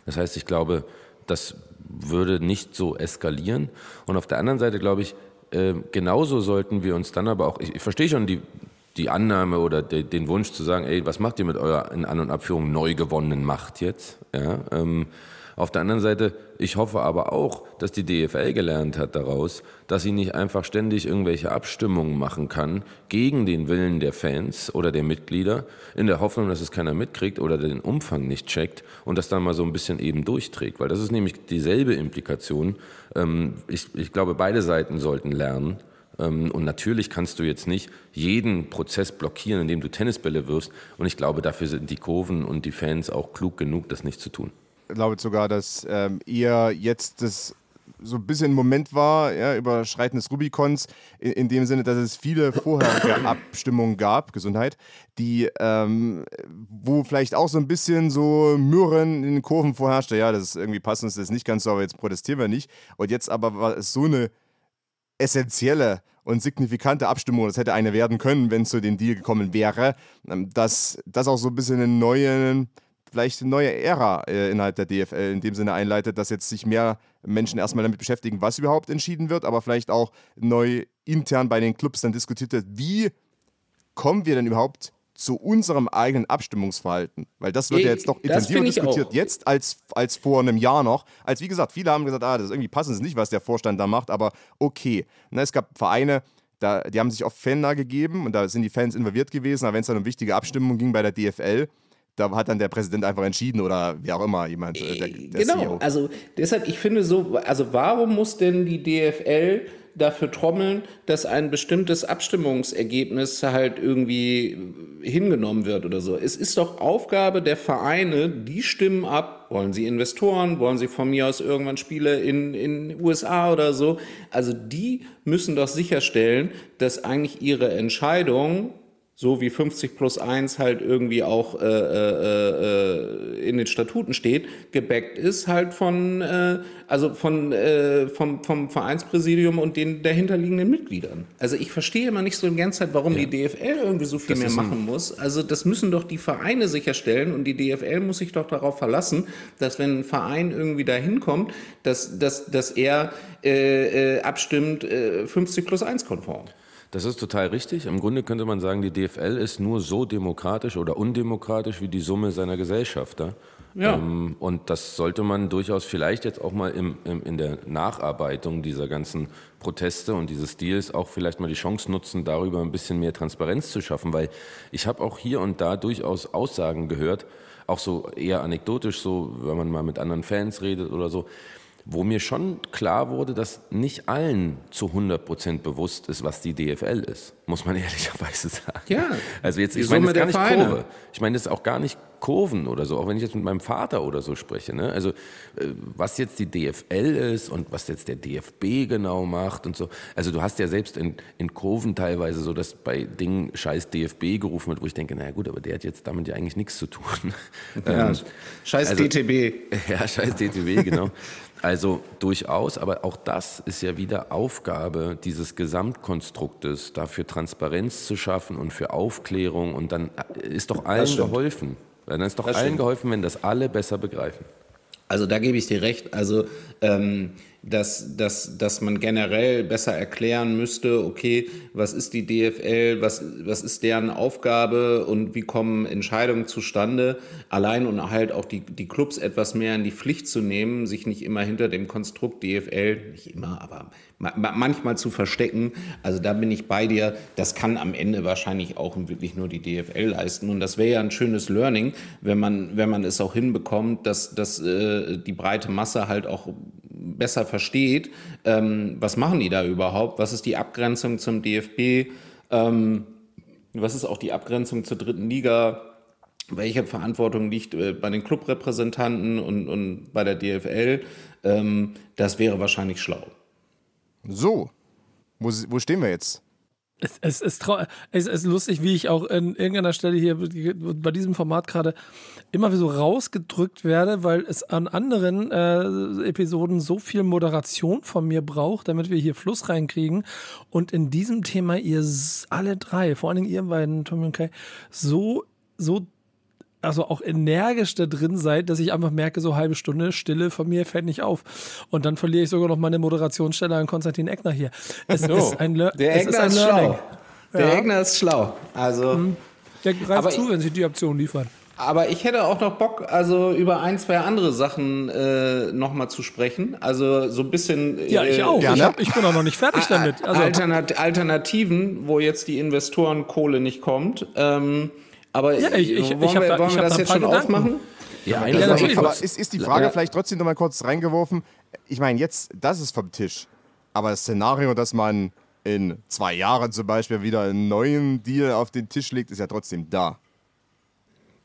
Das heißt, ich glaube, das würde nicht so eskalieren. Und auf der anderen Seite glaube ich, äh, genauso sollten wir uns dann aber auch, ich, ich verstehe schon die, die Annahme oder de, den Wunsch zu sagen, ey, was macht ihr mit eurer in An- und Abführung neu gewonnenen Macht jetzt? Ja, ähm, auf der anderen Seite, ich hoffe aber auch, dass die DFL gelernt hat daraus, dass sie nicht einfach ständig irgendwelche Abstimmungen machen kann gegen den Willen der Fans oder der Mitglieder, in der Hoffnung, dass es keiner mitkriegt oder den Umfang nicht checkt und das dann mal so ein bisschen eben durchträgt. Weil das ist nämlich dieselbe Implikation. Ähm, ich, ich glaube, beide Seiten sollten lernen. Ähm, und natürlich kannst du jetzt nicht jeden Prozess blockieren, indem du Tennisbälle wirfst. Und ich glaube, dafür sind die Kurven und die Fans auch klug genug, das nicht zu tun glaube sogar, dass ähm, ihr jetzt das so ein bisschen ein Moment war, ja, Überschreiten des Rubikons, in, in, dem Sinne, dass es viele vorherige Abstimmungen gab, Gesundheit, die, ähm, wo vielleicht auch so ein bisschen so Mürren in den Kurven vorherrschte, ja, das ist irgendwie passend, das ist nicht ganz so, aber jetzt protestieren wir nicht. Und jetzt aber war es so eine essentielle und signifikante Abstimmung, das hätte eine werden können, wenn es zu dem Deal gekommen wäre, ähm, dass das auch so ein bisschen einen neuen vielleicht eine neue Ära äh, innerhalb der DFL in dem Sinne einleitet, dass jetzt sich mehr Menschen erstmal damit beschäftigen, was überhaupt entschieden wird, aber vielleicht auch neu intern bei den Clubs dann diskutiert wird, wie kommen wir denn überhaupt zu unserem eigenen Abstimmungsverhalten? Weil das wird ja jetzt doch intensiver diskutiert, auch. jetzt als, als vor einem Jahr noch. Als wie gesagt, viele haben gesagt, ah, das ist irgendwie passend nicht, was der Vorstand da macht, aber okay. Na, es gab Vereine, da, die haben sich oft Fan gegeben und da sind die Fans involviert gewesen, aber wenn es dann um wichtige Abstimmungen ging bei der DFL, da hat dann der Präsident einfach entschieden oder wie auch immer jemand. Äh, der, der genau, CEO. also deshalb, ich finde so, also warum muss denn die DFL dafür trommeln, dass ein bestimmtes Abstimmungsergebnis halt irgendwie hingenommen wird oder so. Es ist doch Aufgabe der Vereine, die stimmen ab. Wollen sie Investoren? Wollen sie von mir aus irgendwann Spiele in in USA oder so? Also die müssen doch sicherstellen, dass eigentlich ihre Entscheidung so wie 50 plus 1 halt irgendwie auch äh, äh, äh, in den Statuten steht, gebackt ist halt von, äh, also von, äh, vom, vom Vereinspräsidium und den dahinterliegenden Mitgliedern. Also ich verstehe immer nicht so die ganze Zeit, warum ja. die DFL irgendwie so viel das mehr machen muss. Also das müssen doch die Vereine sicherstellen und die DFL muss sich doch darauf verlassen, dass wenn ein Verein irgendwie dahin kommt, dass, dass, dass er äh, äh, abstimmt äh, 50 plus 1 konform. Das ist total richtig. Im Grunde könnte man sagen, die DFL ist nur so demokratisch oder undemokratisch wie die Summe seiner Gesellschafter. Ja. Ähm, und das sollte man durchaus vielleicht jetzt auch mal im, im, in der Nacharbeitung dieser ganzen Proteste und dieses Deals auch vielleicht mal die Chance nutzen, darüber ein bisschen mehr Transparenz zu schaffen, weil ich habe auch hier und da durchaus Aussagen gehört, auch so eher anekdotisch, so wenn man mal mit anderen Fans redet oder so, wo mir schon klar wurde, dass nicht allen zu 100 Prozent bewusst ist, was die DFL ist, muss man ehrlicherweise sagen. Ja. Also jetzt, ich meine jetzt gar nicht Vereine. Kurve. Ich meine jetzt auch gar nicht Kurven oder so, auch wenn ich jetzt mit meinem Vater oder so spreche. Ne? Also äh, was jetzt die DFL ist und was jetzt der DFB genau macht und so. Also du hast ja selbst in, in Kurven teilweise so, dass bei Dingen scheiß DFB gerufen wird, wo ich denke, naja gut, aber der hat jetzt damit ja eigentlich nichts zu tun. Ja, ähm, scheiß also, DTB. Ja, scheiß DTB, genau. Also durchaus, aber auch das ist ja wieder Aufgabe dieses Gesamtkonstruktes, dafür Transparenz zu schaffen und für Aufklärung und dann ist doch allen geholfen. Dann ist doch das allen stimmt. geholfen, wenn das alle besser begreifen. Also da gebe ich dir recht. Also ähm, dass, dass, dass man generell besser erklären müsste, okay, was ist die DFL, was, was ist deren Aufgabe und wie kommen Entscheidungen zustande, allein und halt auch die, die Clubs etwas mehr in die Pflicht zu nehmen, sich nicht immer hinter dem Konstrukt DFL, nicht immer, aber manchmal zu verstecken. Also da bin ich bei dir. Das kann am Ende wahrscheinlich auch wirklich nur die DFL leisten. Und das wäre ja ein schönes Learning, wenn man, wenn man es auch hinbekommt, dass, dass äh, die breite Masse halt auch besser versteht, ähm, was machen die da überhaupt, was ist die Abgrenzung zum DFB, ähm, was ist auch die Abgrenzung zur dritten Liga, welche Verantwortung liegt äh, bei den Clubrepräsentanten und, und bei der DFL, ähm, das wäre wahrscheinlich schlau. So, wo, wo stehen wir jetzt? Es, es, es, es, ist lustig, wie ich auch an irgendeiner Stelle hier bei diesem Format gerade immer so rausgedrückt werde, weil es an anderen äh, Episoden so viel Moderation von mir braucht, damit wir hier Fluss reinkriegen. Und in diesem Thema ihr alle drei, vor allem ihr beiden, Tommy und Kai, so, so also auch energisch da drin seid, dass ich einfach merke, so halbe Stunde Stille von mir fällt nicht auf. Und dann verliere ich sogar noch meine Moderationsstelle an Konstantin Eckner hier. Es so. ist ein, Le Der Eckner ist, ist schlau. Der ja. Eckner ist schlau. Also, mhm. Der greift zu, wenn sie die Option liefert. Aber ich hätte auch noch Bock, also über ein, zwei andere Sachen äh, nochmal zu sprechen. Also so ein bisschen. Ja, ich äh, auch. Ich, hab, ich, bin auch noch nicht fertig damit. Also. Alternat Alternativen, wo jetzt die Investorenkohle nicht kommt. Ähm, aber ja, ich, ich, wollen ich wir, da, wollen wir das jetzt schon Gedanken. aufmachen? Ja, ja natürlich. Aber ist, ist die Frage ja. vielleicht trotzdem noch mal kurz reingeworfen? Ich meine, jetzt, das ist vom Tisch. Aber das Szenario, dass man in zwei Jahren zum Beispiel wieder einen neuen Deal auf den Tisch legt, ist ja trotzdem da.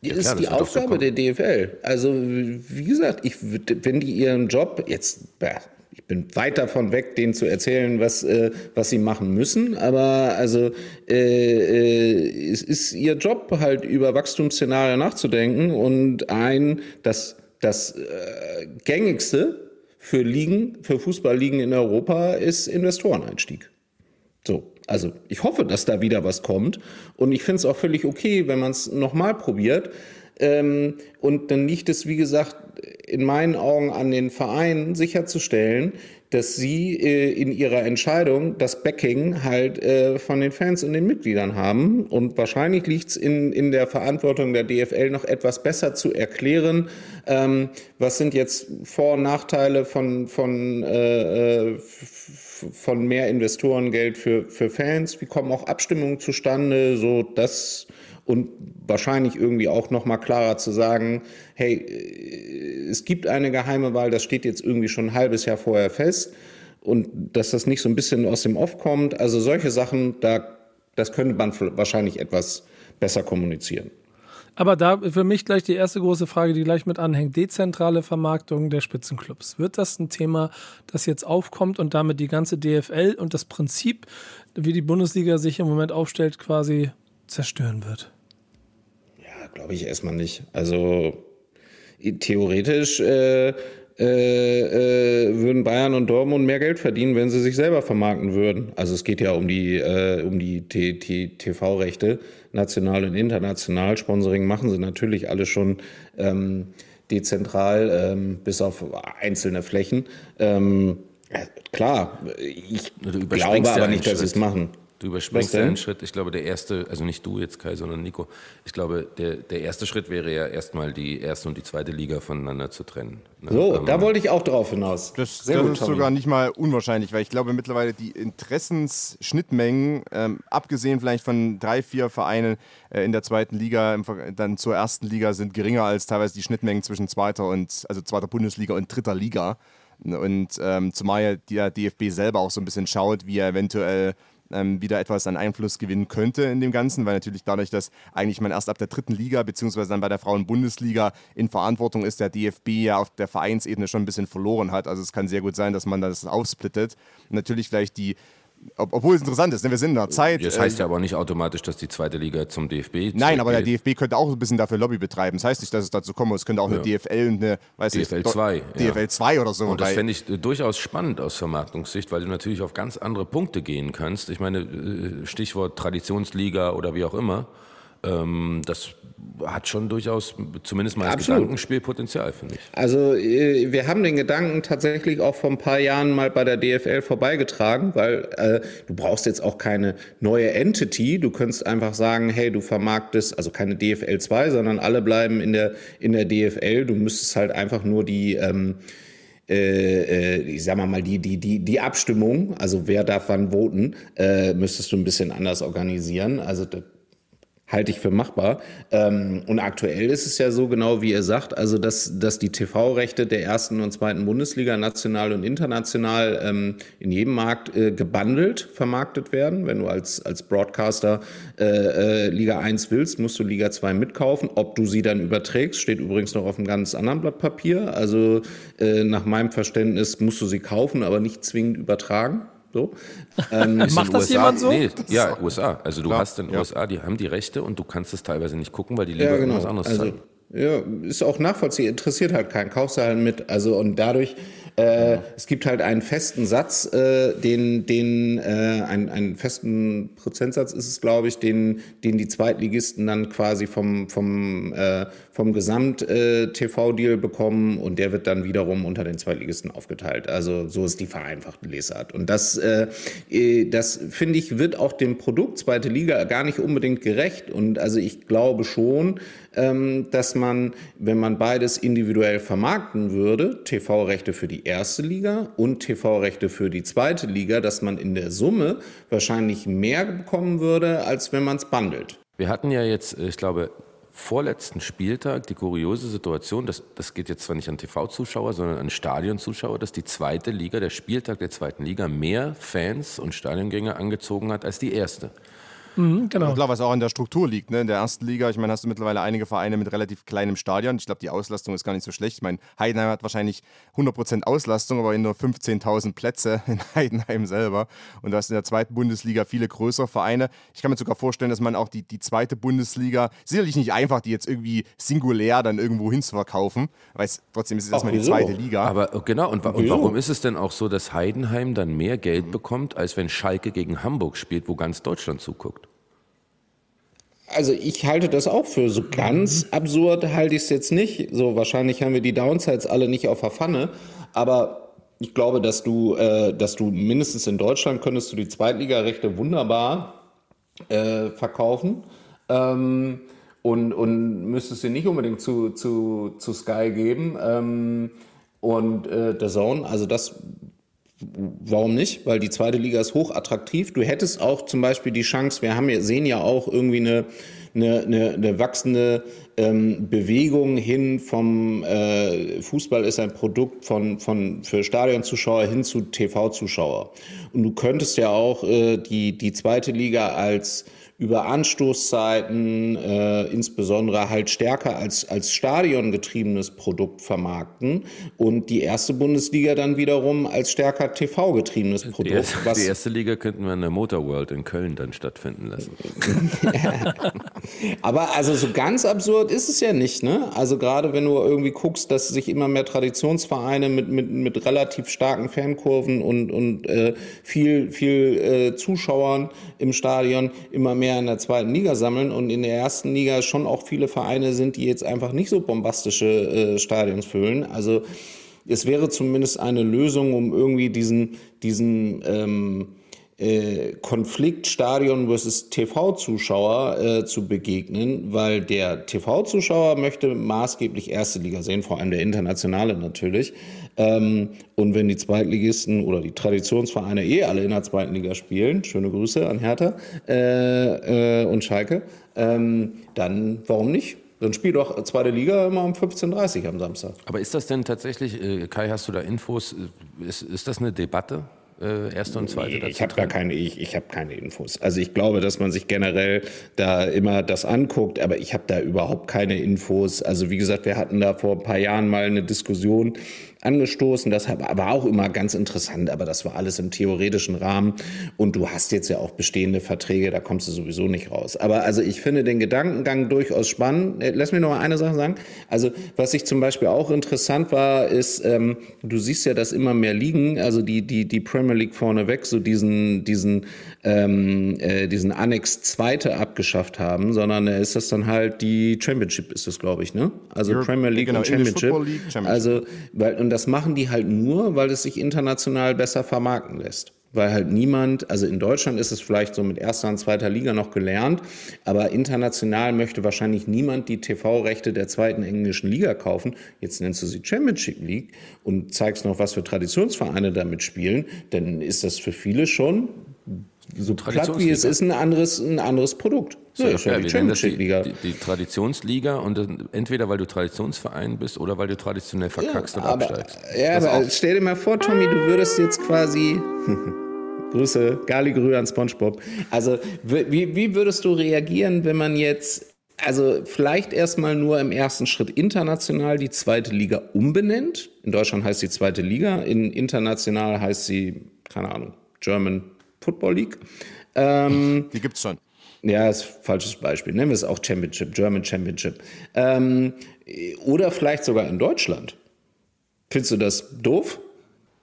Ja, ist die Aufgabe der DFL. Also, wie gesagt, ich, wenn die ihren Job, jetzt, bin weit davon weg, denen zu erzählen, was, äh, was sie machen müssen. Aber also äh, äh, es ist ihr Job, halt über Wachstumsszenarien nachzudenken. Und ein, das, das äh, gängigste für Ligen, für Fußballligen in Europa ist Investoreneinstieg. So, also ich hoffe, dass da wieder was kommt. Und ich finde es auch völlig okay, wenn man es nochmal probiert. Ähm, und dann liegt es, wie gesagt, in meinen Augen an den Vereinen sicherzustellen, dass sie äh, in ihrer Entscheidung das Backing halt äh, von den Fans und den Mitgliedern haben. Und wahrscheinlich liegt es in, in der Verantwortung der DFL noch etwas besser zu erklären, ähm, was sind jetzt Vor- und Nachteile von, von, äh, äh von mehr Investorengeld für, für Fans, wie kommen auch Abstimmungen zustande, so das und wahrscheinlich irgendwie auch noch mal klarer zu sagen, hey, äh, es gibt eine geheime Wahl, das steht jetzt irgendwie schon ein halbes Jahr vorher fest und dass das nicht so ein bisschen aus dem Off kommt. Also solche Sachen, da, das könnte man wahrscheinlich etwas besser kommunizieren. Aber da für mich gleich die erste große Frage, die gleich mit anhängt. Dezentrale Vermarktung der Spitzenclubs. Wird das ein Thema, das jetzt aufkommt und damit die ganze DFL und das Prinzip, wie die Bundesliga sich im Moment aufstellt, quasi zerstören wird? Glaube ich erstmal nicht. Also theoretisch äh, äh, äh, würden Bayern und Dortmund mehr Geld verdienen, wenn sie sich selber vermarkten würden. Also es geht ja um die, äh, um die TV-Rechte, national und international. Sponsoring machen sie natürlich alle schon ähm, dezentral, ähm, bis auf einzelne Flächen. Ähm, klar, ich glaube aber nicht, dass sie es machen. Du überspringst einen Schritt. Ich glaube, der erste, also nicht du jetzt, Kai, sondern Nico. Ich glaube, der, der erste Schritt wäre ja erstmal die erste und die zweite Liga voneinander zu trennen. Ne? So, ähm, da wollte ich auch drauf hinaus. Das, das gut, ist Tommy. sogar nicht mal unwahrscheinlich, weil ich glaube mittlerweile die Interessensschnittmengen, ähm, abgesehen vielleicht von drei, vier Vereinen äh, in der zweiten Liga, im, dann zur ersten Liga, sind geringer als teilweise die Schnittmengen zwischen zweiter und, also zweiter Bundesliga und dritter Liga. Und ähm, zumal der DFB selber auch so ein bisschen schaut, wie er eventuell ähm, wieder etwas an Einfluss gewinnen könnte in dem Ganzen, weil natürlich dadurch, dass eigentlich man erst ab der dritten Liga beziehungsweise dann bei der Frauen-Bundesliga in Verantwortung ist, der DFB ja auf der Vereinsebene schon ein bisschen verloren hat. Also es kann sehr gut sein, dass man das aufsplittet. natürlich vielleicht die obwohl es interessant ist, ne? wir sind in einer Zeit. Das heißt ja äh, aber nicht automatisch, dass die zweite Liga zum DFB. Nein, aber der DFB könnte auch ein bisschen dafür Lobby betreiben. Das heißt nicht, dass es dazu kommt. Es könnte auch eine ja. DFL und eine, weiß DFL 2. DFL 2 oder so. Und das fände ich äh, durchaus spannend aus Vermarktungssicht, weil du natürlich auf ganz andere Punkte gehen kannst. Ich meine, äh, Stichwort Traditionsliga oder wie auch immer. Ähm, das hat schon durchaus zumindest mal als Gedankenspiel Potenzial, finde ich. Also äh, wir haben den Gedanken tatsächlich auch vor ein paar Jahren mal bei der DFL vorbeigetragen, weil äh, du brauchst jetzt auch keine neue Entity. Du könntest einfach sagen, hey, du vermarktest, also keine DFL 2, sondern alle bleiben in der, in der DFL. Du müsstest halt einfach nur die... Ähm, äh, äh ich sag mal die, die, die, die Abstimmung, also wer darf wann voten, müsstest du ein bisschen anders organisieren. Also halte ich für machbar. Ähm, und aktuell ist es ja so genau, wie ihr sagt, also dass, dass die TV-Rechte der ersten und zweiten Bundesliga national und international ähm, in jedem Markt äh, gebundelt vermarktet werden. Wenn du als, als Broadcaster äh, äh, Liga 1 willst, musst du Liga 2 mitkaufen. Ob du sie dann überträgst, steht übrigens noch auf einem ganz anderen Blatt Papier. Also äh, nach meinem Verständnis musst du sie kaufen, aber nicht zwingend übertragen. So. Ähm, Macht das USA, jemand so? Nee, ja, USA. Also du Klar, hast in den ja. USA, die haben die Rechte und du kannst es teilweise nicht gucken, weil die lieber ja, genau. irgendwas anderes also, zeigen. Ja, ist auch nachvollziehbar, interessiert halt keinen, kaufst du halt mit. Also und dadurch äh, es gibt halt einen festen Satz, äh, den, den äh, einen, einen festen Prozentsatz ist es, glaube ich, den, den die Zweitligisten dann quasi vom, vom, äh, vom Gesamt-TV-Deal äh, bekommen und der wird dann wiederum unter den Zweitligisten aufgeteilt. Also so ist die vereinfachte Lesart. Und das, äh, das finde ich, wird auch dem Produkt Zweite Liga gar nicht unbedingt gerecht. Und also ich glaube schon, dass man, wenn man beides individuell vermarkten würde, TV-Rechte für die erste Liga und TV-Rechte für die zweite Liga, dass man in der Summe wahrscheinlich mehr bekommen würde, als wenn man es bundelt. Wir hatten ja jetzt, ich glaube, vorletzten Spieltag die kuriose Situation, das, das geht jetzt zwar nicht an TV-Zuschauer, sondern an Stadionzuschauer, dass die zweite Liga, der Spieltag der zweiten Liga, mehr Fans und Stadiongänger angezogen hat als die erste. Mhm, genau. Klar, was auch an der Struktur liegt. Ne? In der ersten Liga, ich meine, hast du mittlerweile einige Vereine mit relativ kleinem Stadion. Ich glaube, die Auslastung ist gar nicht so schlecht. Ich meine, Heidenheim hat wahrscheinlich 100% Auslastung, aber in nur 15.000 Plätze in Heidenheim selber. Und du hast in der zweiten Bundesliga viele größere Vereine. Ich kann mir sogar vorstellen, dass man auch die, die zweite Bundesliga, sicherlich nicht einfach, die jetzt irgendwie singulär dann irgendwo hin zu verkaufen, weil es, trotzdem ist es erstmal die zweite Liga. Aber äh, genau, und, und warum ist es denn auch so, dass Heidenheim dann mehr Geld bekommt, als wenn Schalke gegen Hamburg spielt, wo ganz Deutschland zuguckt? Also ich halte das auch für so ganz absurd halte ich es jetzt nicht. So wahrscheinlich haben wir die Downsides alle nicht auf der Pfanne, aber ich glaube, dass du, äh, dass du mindestens in Deutschland könntest du die Zweitligarechte wunderbar äh, verkaufen ähm, und, und müsstest sie nicht unbedingt zu, zu, zu Sky geben ähm, und äh, der Zone. Also das Warum nicht? Weil die zweite Liga ist hochattraktiv. Du hättest auch zum Beispiel die Chance, wir haben, sehen ja auch irgendwie eine, eine, eine, eine wachsende ähm, Bewegung hin vom äh, Fußball ist ein Produkt von, von für Stadionzuschauer hin zu TV-Zuschauer. Und du könntest ja auch äh, die, die zweite Liga als über Anstoßzeiten äh, insbesondere halt stärker als, als stadiongetriebenes Produkt vermarkten und die erste Bundesliga dann wiederum als stärker TV-getriebenes Produkt. Die erste, die erste, Liga könnten wir in der Motorworld in Köln dann stattfinden lassen. Aber also so ganz absurd ist es ja nicht, ne? Also gerade wenn du irgendwie guckst, dass sich immer mehr Traditionsvereine mit, mit, mit relativ starken Fankurven und, und äh, viel, viel äh, Zuschauern im Stadion immer mehr mehr in der zweiten Liga sammeln und in der ersten Liga schon auch viele Vereine sind, die jetzt einfach nicht so bombastische äh, Stadions füllen. Also es wäre zumindest eine Lösung, um irgendwie diesen, diesen ähm, äh, Konflikt Stadion versus TV-Zuschauer äh, zu begegnen, weil der TV-Zuschauer möchte maßgeblich erste Liga sehen, vor allem der internationale natürlich. Ähm, und wenn die Zweitligisten oder die Traditionsvereine eh alle in der zweiten Liga spielen, schöne Grüße an Hertha äh, äh, und Schalke, ähm, dann warum nicht? Dann spiel doch zweite Liga immer um 15.30 Uhr am Samstag. Aber ist das denn tatsächlich, äh, Kai, hast du da Infos, ist, ist das eine Debatte? Äh, erste und zweite nee, Ich habe da keine, ich, ich habe keine Infos. Also ich glaube, dass man sich generell da immer das anguckt, aber ich habe da überhaupt keine Infos. Also wie gesagt, wir hatten da vor ein paar Jahren mal eine Diskussion angestoßen. Das war auch immer ganz interessant, aber das war alles im theoretischen Rahmen. Und du hast jetzt ja auch bestehende Verträge, da kommst du sowieso nicht raus. Aber also ich finde den Gedankengang durchaus spannend. Äh, lass mir noch mal eine Sache sagen. Also was ich zum Beispiel auch interessant war, ist, ähm, du siehst ja, dass immer mehr Ligen, also die, die, die Premier League vorneweg, so diesen, diesen, ähm, äh, diesen Annex Zweite abgeschafft haben, sondern äh, ist das dann halt die Championship, ist das, glaube ich, ne? Also Europe, Premier League genau, und Championship. League, Championship. Also, weil, und das machen die halt nur, weil es sich international besser vermarkten lässt. Weil halt niemand, also in Deutschland ist es vielleicht so mit erster und zweiter Liga noch gelernt, aber international möchte wahrscheinlich niemand die TV-Rechte der zweiten englischen Liga kaufen. Jetzt nennst du sie Championship League und zeigst noch, was für Traditionsvereine damit spielen, dann ist das für viele schon so platt wie es ist, ein anderes, ein anderes Produkt. So, ja, ja, die, die, die, die, Traditionsliga und entweder weil du Traditionsverein bist oder weil du traditionell verkackst ja, und aber, absteigst. Ja, aber stell dir mal vor, Tommy, du würdest jetzt quasi. Grüße, Gali an Spongebob. Also, wie, wie würdest du reagieren, wenn man jetzt, also vielleicht erstmal nur im ersten Schritt international die zweite Liga umbenennt? In Deutschland heißt die zweite Liga, in international heißt sie, keine Ahnung, German Football League. Ähm, die gibt's schon. Ja, ist ein falsches Beispiel. Nennen wir es auch Championship, German Championship. Ähm, oder vielleicht sogar in Deutschland. Findest du das doof?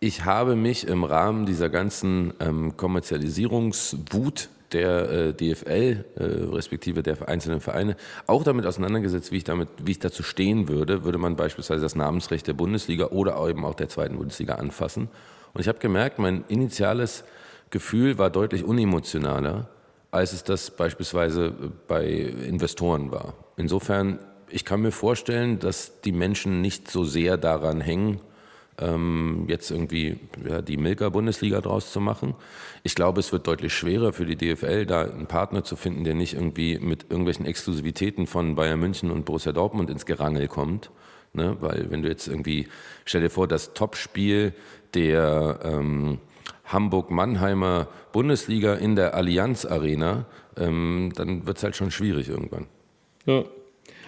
Ich habe mich im Rahmen dieser ganzen ähm, Kommerzialisierungswut der äh, DFL, äh, respektive der einzelnen Vereine, auch damit auseinandergesetzt, wie ich, damit, wie ich dazu stehen würde, würde man beispielsweise das Namensrecht der Bundesliga oder eben auch der zweiten Bundesliga anfassen. Und ich habe gemerkt, mein initiales Gefühl war deutlich unemotionaler, als es das beispielsweise bei Investoren war. Insofern, ich kann mir vorstellen, dass die Menschen nicht so sehr daran hängen, ähm, jetzt irgendwie ja, die Milka-Bundesliga draus zu machen. Ich glaube, es wird deutlich schwerer für die DFL, da einen Partner zu finden, der nicht irgendwie mit irgendwelchen Exklusivitäten von Bayern München und Borussia Dortmund ins Gerangel kommt. Ne? Weil wenn du jetzt irgendwie, stell dir vor, das Topspiel der ähm, Hamburg-Mannheimer Bundesliga in der Allianz Arena, ähm, dann wird es halt schon schwierig irgendwann. Ja.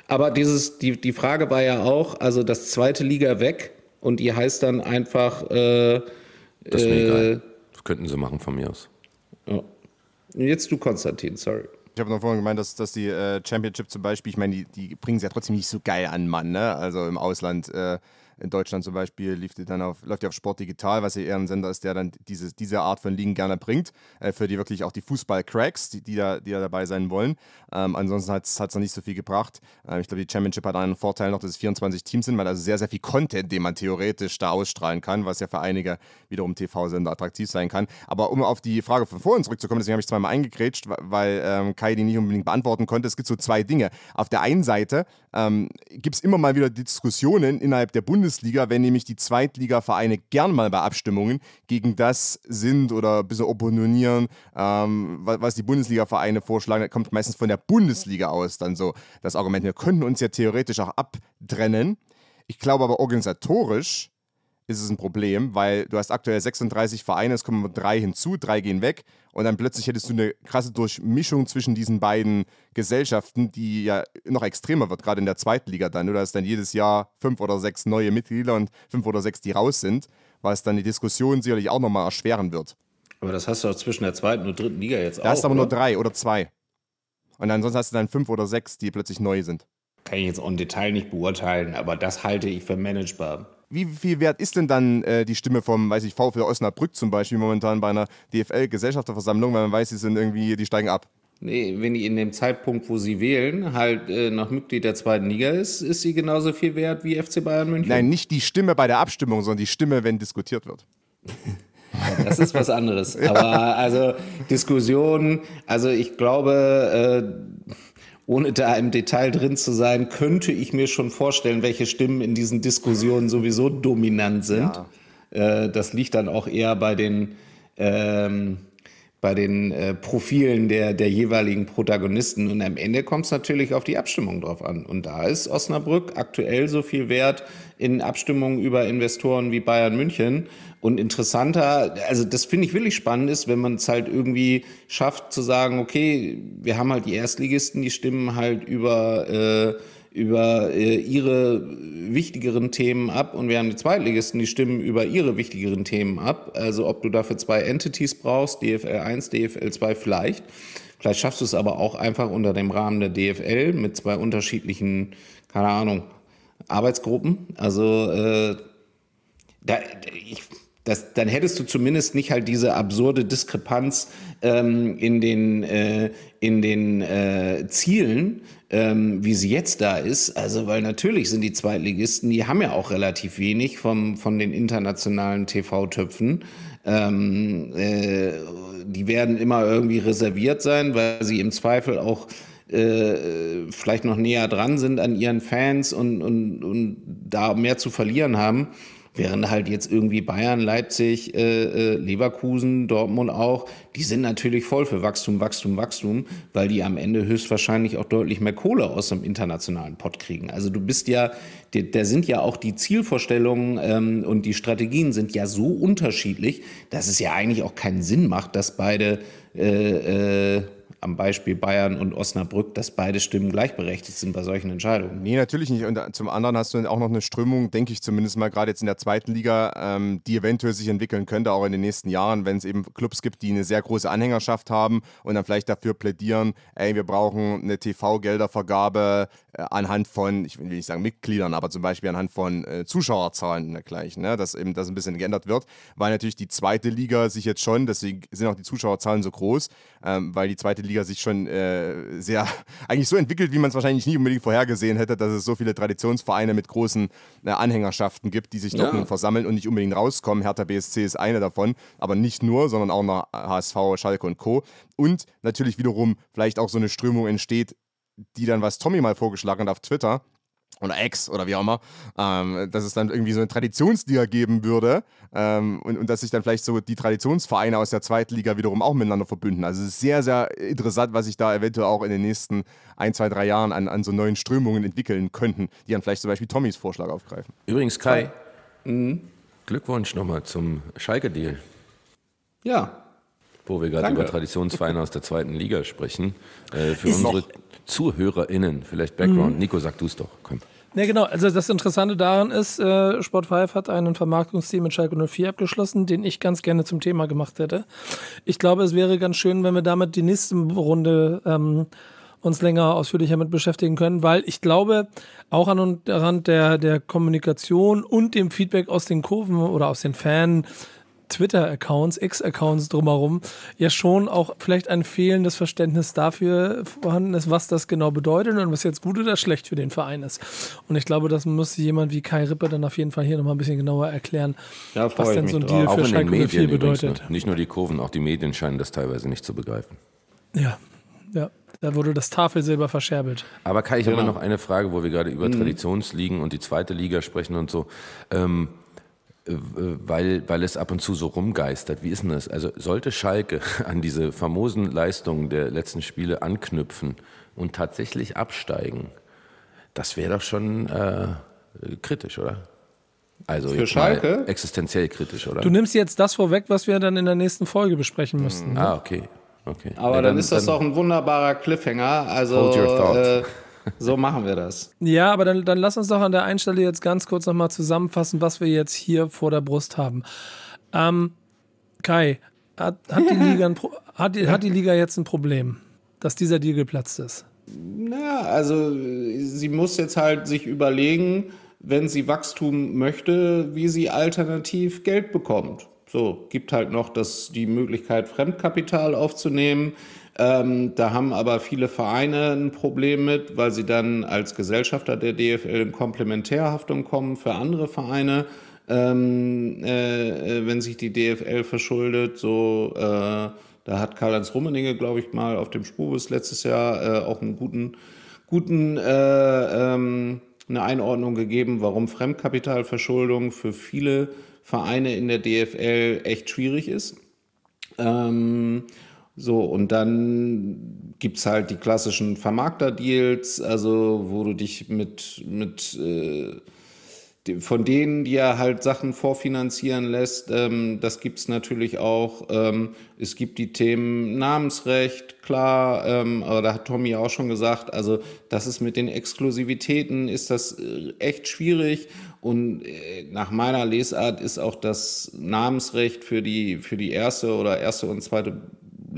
Aber dieses, die, die Frage war ja auch, also das zweite Liga weg und die heißt dann einfach. Äh, das ist mir egal. Das könnten sie machen von mir aus. Ja. Jetzt du, Konstantin, sorry. Ich habe noch vorhin gemeint, dass, dass die äh, Championship zum Beispiel, ich meine, die, die bringen es ja trotzdem nicht so geil an, Mann, ne? Also im Ausland. Äh, in Deutschland zum Beispiel lief die dann auf, läuft die auf Sport Digital, was ja eher ein Sender ist, der dann diese, diese Art von Ligen gerne bringt, äh, für die wirklich auch die Fußball-Cracks, die, die, da, die da dabei sein wollen. Ähm, ansonsten hat es noch nicht so viel gebracht. Ähm, ich glaube, die Championship hat einen Vorteil noch, dass es 24 Teams sind, weil also sehr, sehr viel Content, den man theoretisch da ausstrahlen kann, was ja für einige wiederum TV-Sender attraktiv sein kann. Aber um auf die Frage von vorhin zurückzukommen, deswegen habe ich zweimal eingegrätscht, weil ähm, Kai die nicht unbedingt beantworten konnte. Es gibt so zwei Dinge. Auf der einen Seite ähm, gibt es immer mal wieder Diskussionen innerhalb der Bundesliga, wenn nämlich die Zweitligavereine gern mal bei Abstimmungen gegen das sind oder ein bisschen opponieren, ähm, was die Bundesliga-Vereine vorschlagen, das kommt meistens von der Bundesliga aus dann so das Argument, wir könnten uns ja theoretisch auch abtrennen. Ich glaube aber organisatorisch ist es ein Problem, weil du hast aktuell 36 Vereine, es kommen drei hinzu, drei gehen weg und dann plötzlich hättest du eine krasse Durchmischung zwischen diesen beiden Gesellschaften, die ja noch extremer wird, gerade in der zweiten Liga dann. Du hast dann jedes Jahr fünf oder sechs neue Mitglieder und fünf oder sechs, die raus sind, was dann die Diskussion sicherlich auch nochmal erschweren wird. Aber das hast du auch zwischen der zweiten und dritten Liga jetzt da auch. Da hast du aber oder? nur drei oder zwei. Und ansonsten hast du dann fünf oder sechs, die plötzlich neu sind. Kann ich jetzt auch im Detail nicht beurteilen, aber das halte ich für managebar wie viel wert ist denn dann äh, die Stimme vom, weiß ich, VfL Osnabrück zum Beispiel momentan bei einer DFL-Gesellschafterversammlung, weil man weiß, sie sind irgendwie, die steigen ab? Nee, wenn die in dem Zeitpunkt, wo sie wählen, halt äh, noch Mitglied der zweiten Liga ist, ist sie genauso viel wert wie FC Bayern München. Nein, nicht die Stimme bei der Abstimmung, sondern die Stimme, wenn diskutiert wird. Ja, das ist was anderes. Aber also Diskussionen, also ich glaube, äh, ohne da im Detail drin zu sein, könnte ich mir schon vorstellen, welche Stimmen in diesen Diskussionen sowieso dominant sind. Ja. Äh, das liegt dann auch eher bei den, ähm, bei den äh, Profilen der, der jeweiligen Protagonisten. Und am Ende kommt es natürlich auf die Abstimmung drauf an. Und da ist Osnabrück aktuell so viel wert in Abstimmungen über Investoren wie Bayern München. Und interessanter, also das finde ich wirklich spannend ist, wenn man es halt irgendwie schafft zu sagen, okay, wir haben halt die Erstligisten, die stimmen halt über, äh, über äh, ihre wichtigeren Themen ab und wir haben die Zweitligisten, die stimmen über ihre wichtigeren Themen ab. Also ob du dafür zwei Entities brauchst, DFL 1, DFL 2 vielleicht. Vielleicht schaffst du es aber auch einfach unter dem Rahmen der DFL mit zwei unterschiedlichen, keine Ahnung, Arbeitsgruppen. Also äh, da, ich, das, dann hättest du zumindest nicht halt diese absurde Diskrepanz ähm, in den, äh, in den äh, Zielen, ähm, wie sie jetzt da ist. Also, weil natürlich sind die Zweitligisten, die haben ja auch relativ wenig vom, von den internationalen TV-Töpfen. Ähm, äh, die werden immer irgendwie reserviert sein, weil sie im Zweifel auch äh, vielleicht noch näher dran sind an ihren Fans und, und, und da mehr zu verlieren haben. Während halt jetzt irgendwie Bayern, Leipzig, äh, äh, Leverkusen, Dortmund auch, die sind natürlich voll für Wachstum, Wachstum, Wachstum, weil die am Ende höchstwahrscheinlich auch deutlich mehr Kohle aus dem internationalen Pott kriegen. Also du bist ja, da sind ja auch die Zielvorstellungen ähm, und die Strategien sind ja so unterschiedlich, dass es ja eigentlich auch keinen Sinn macht, dass beide äh, äh, am Beispiel Bayern und Osnabrück, dass beide Stimmen gleichberechtigt sind bei solchen Entscheidungen. Nee, natürlich nicht. Und zum anderen hast du auch noch eine Strömung, denke ich zumindest mal gerade jetzt in der zweiten Liga, ähm, die eventuell sich entwickeln könnte, auch in den nächsten Jahren, wenn es eben Clubs gibt, die eine sehr große Anhängerschaft haben und dann vielleicht dafür plädieren, ey, wir brauchen eine TV-Geldervergabe äh, anhand von, ich will nicht sagen Mitgliedern, aber zum Beispiel anhand von äh, Zuschauerzahlen und dergleichen, ne? dass eben das ein bisschen geändert wird, weil natürlich die zweite Liga sich jetzt schon, deswegen sind auch die Zuschauerzahlen so groß, ähm, weil die zweite Liga sich schon äh, sehr, eigentlich so entwickelt, wie man es wahrscheinlich nie unbedingt vorhergesehen hätte, dass es so viele Traditionsvereine mit großen äh, Anhängerschaften gibt, die sich dort ja. versammeln und nicht unbedingt rauskommen. Hertha BSC ist eine davon, aber nicht nur, sondern auch noch HSV, Schalke und Co. Und natürlich wiederum vielleicht auch so eine Strömung entsteht, die dann, was Tommy mal vorgeschlagen hat auf Twitter, oder Ex oder wie auch immer, ähm, dass es dann irgendwie so eine Traditionsliga geben würde ähm, und, und dass sich dann vielleicht so die Traditionsvereine aus der zweiten Liga wiederum auch miteinander verbünden. Also es ist sehr, sehr interessant, was sich da eventuell auch in den nächsten ein, zwei, drei Jahren an, an so neuen Strömungen entwickeln könnten, die dann vielleicht zum Beispiel Tommys Vorschlag aufgreifen. Übrigens, Kai, mhm. Glückwunsch nochmal zum Schalke-Deal. Ja. Wo wir gerade über Traditionsvereine aus der zweiten Liga sprechen. Äh, für Ist unsere ZuhörerInnen, vielleicht Background. Mhm. Nico, sag du es doch. Komm. Ja, genau. Also das Interessante daran ist, äh, Sport 5 hat einen Vermarktungsteam mit Schalke 04 abgeschlossen, den ich ganz gerne zum Thema gemacht hätte. Ich glaube, es wäre ganz schön, wenn wir damit die nächste Runde ähm, uns länger ausführlicher mit beschäftigen können, weil ich glaube, auch an und daran der, der Kommunikation und dem Feedback aus den Kurven oder aus den Fan Twitter-Accounts, X-Accounts drumherum, ja schon auch vielleicht ein fehlendes Verständnis dafür vorhanden ist, was das genau bedeutet und was jetzt gut oder schlecht für den Verein ist. Und ich glaube, das muss jemand wie Kai Rippe dann auf jeden Fall hier nochmal ein bisschen genauer erklären, ja, was denn so ein Deal für Schalke 04 bedeutet. Übrigens, ne? Nicht nur die Kurven, auch die Medien scheinen das teilweise nicht zu begreifen. Ja, ja. Da wurde das Tafelsilber verscherbelt. Aber Kai, ich genau. habe noch eine Frage, wo wir gerade über mhm. Traditionsligen und die zweite Liga sprechen und so. Ähm, äh, weil, weil es ab und zu so rumgeistert. Wie ist denn das? Also sollte Schalke an diese famosen Leistungen der letzten Spiele anknüpfen und tatsächlich absteigen, das wäre doch schon äh, kritisch, oder? Also Für Schalke? existenziell kritisch, oder? Du nimmst jetzt das vorweg, was wir dann in der nächsten Folge besprechen müssten. Ne? Ah, okay. Okay. Aber ja, dann, dann, ist das dann doch ein wunderbarer Cliffhanger. Also äh, so machen wir das. Ja, aber dann, dann lass uns doch an der einen Stelle jetzt ganz kurz nochmal zusammenfassen, was wir jetzt hier vor der Brust haben. Ähm, Kai, hat, hat, die Liga ein hat, die, hat die Liga jetzt ein Problem, dass dieser Deal geplatzt ist? Na, also sie muss jetzt halt sich überlegen, wenn sie Wachstum möchte, wie sie alternativ Geld bekommt. So, gibt halt noch das, die Möglichkeit, Fremdkapital aufzunehmen. Ähm, da haben aber viele Vereine ein Problem mit, weil sie dann als Gesellschafter der DFL in Komplementärhaftung kommen für andere Vereine. Ähm, äh, wenn sich die DFL verschuldet, so äh, da hat Karl-Heinz Rummenigge, glaube ich, mal auf dem Spubus letztes Jahr äh, auch einen guten, guten äh, ähm, eine Einordnung gegeben, warum Fremdkapitalverschuldung für viele Vereine in der DFL echt schwierig ist. Ähm, so, und dann gibt es halt die klassischen Vermarkter-Deals, also wo du dich mit, mit äh, von denen, die er halt Sachen vorfinanzieren lässt, ähm, das gibt es natürlich auch. Ähm, es gibt die Themen Namensrecht, klar, ähm, aber da hat Tommy auch schon gesagt, also das ist mit den Exklusivitäten, ist das äh, echt schwierig. Und äh, nach meiner Lesart ist auch das Namensrecht für die, für die erste oder erste und zweite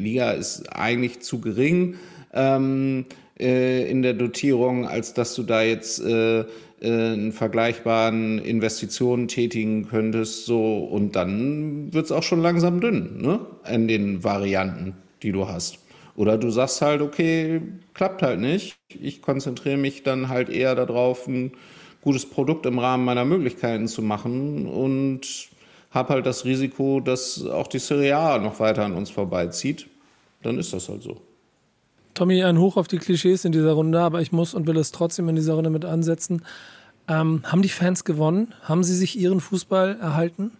Liga ist eigentlich zu gering ähm, äh, in der Dotierung, als dass du da jetzt äh, äh, einen vergleichbaren Investitionen tätigen könntest. So, und dann wird es auch schon langsam dünn, ne? In den Varianten, die du hast. Oder du sagst halt, okay, klappt halt nicht. Ich konzentriere mich dann halt eher darauf, ein gutes Produkt im Rahmen meiner Möglichkeiten zu machen und habe halt das Risiko, dass auch die Serie A noch weiter an uns vorbeizieht. Dann ist das halt so. Tommy, ein Hoch auf die Klischees in dieser Runde, aber ich muss und will es trotzdem in dieser Runde mit ansetzen. Ähm, haben die Fans gewonnen? Haben sie sich ihren Fußball erhalten?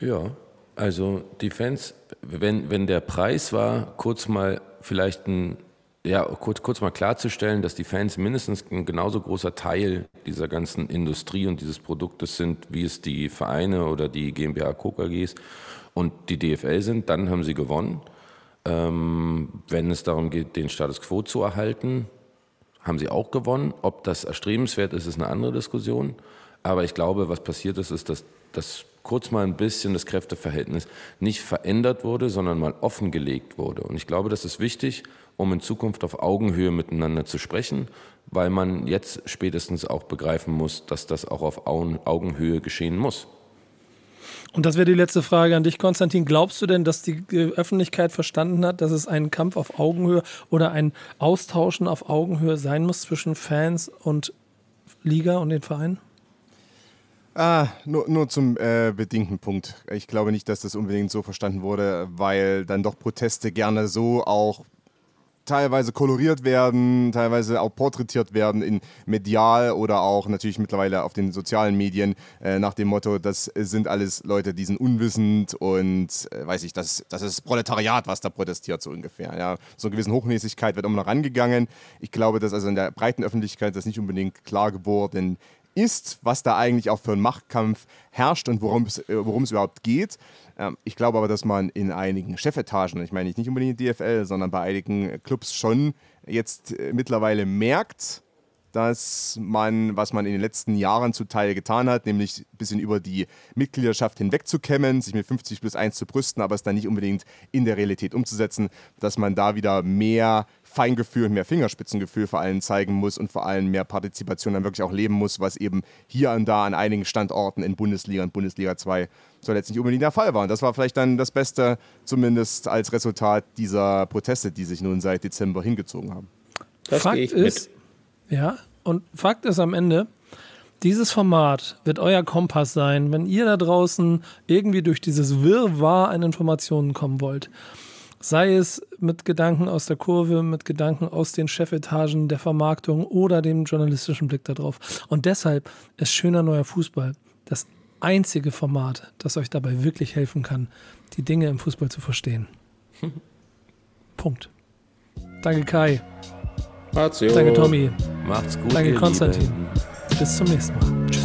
Ja, also die Fans, wenn, wenn der Preis war, kurz mal vielleicht ein ja, kurz, kurz mal klarzustellen, dass die Fans mindestens ein genauso großer Teil dieser ganzen Industrie und dieses Produktes sind, wie es die Vereine oder die GmbH Coca KGs und die DFL sind, dann haben sie gewonnen. Ähm, wenn es darum geht, den Status quo zu erhalten, haben sie auch gewonnen. Ob das erstrebenswert ist, ist eine andere Diskussion. Aber ich glaube, was passiert ist, ist, dass, dass kurz mal ein bisschen das Kräfteverhältnis nicht verändert wurde, sondern mal offengelegt wurde. Und ich glaube, das ist wichtig, um in Zukunft auf Augenhöhe miteinander zu sprechen, weil man jetzt spätestens auch begreifen muss, dass das auch auf Augenhöhe geschehen muss. Und das wäre die letzte Frage an dich, Konstantin. Glaubst du denn, dass die Öffentlichkeit verstanden hat, dass es ein Kampf auf Augenhöhe oder ein Austauschen auf Augenhöhe sein muss zwischen Fans und Liga und den Vereinen? Ah, nur, nur zum äh, bedingten Punkt. Ich glaube nicht, dass das unbedingt so verstanden wurde, weil dann doch Proteste gerne so auch teilweise koloriert werden, teilweise auch porträtiert werden in medial oder auch natürlich mittlerweile auf den sozialen Medien äh, nach dem Motto, das sind alles Leute, die sind unwissend und äh, weiß ich, das, das ist Proletariat, was da protestiert, so ungefähr. Ja. So eine gewisse Hochnäsigkeit wird immer noch rangegangen. Ich glaube, dass also in der breiten Öffentlichkeit das nicht unbedingt klar geworden ist, was da eigentlich auch für ein Machtkampf herrscht und worum es, äh, überhaupt geht. Ähm, ich glaube aber, dass man in einigen Chefetagen, ich meine nicht unbedingt die DFL, sondern bei einigen Clubs schon jetzt äh, mittlerweile merkt, dass man, was man in den letzten Jahren zuteil getan hat, nämlich ein bisschen über die Mitgliedschaft hinwegzukämmen, sich mit 50 plus 1 zu brüsten, aber es dann nicht unbedingt in der Realität umzusetzen, dass man da wieder mehr Feingefühl und mehr Fingerspitzengefühl vor allem zeigen muss und vor allem mehr Partizipation dann wirklich auch leben muss, was eben hier und da an einigen Standorten in Bundesliga und Bundesliga 2 so letztlich unbedingt der Fall war. Und das war vielleicht dann das Beste, zumindest als Resultat dieser Proteste, die sich nun seit Dezember hingezogen haben. Das Fakt ist, ja, und Fakt ist am Ende, dieses Format wird euer Kompass sein, wenn ihr da draußen irgendwie durch dieses Wirrwarr an Informationen kommen wollt. Sei es mit Gedanken aus der Kurve, mit Gedanken aus den Chefetagen der Vermarktung oder dem journalistischen Blick darauf. Und deshalb ist schöner neuer Fußball das einzige Format, das euch dabei wirklich helfen kann, die Dinge im Fußball zu verstehen. Punkt. Danke Kai. Ratio. Danke Tommy. Macht's gut. Danke ihr Konstantin. Lieben. Bis zum nächsten Mal.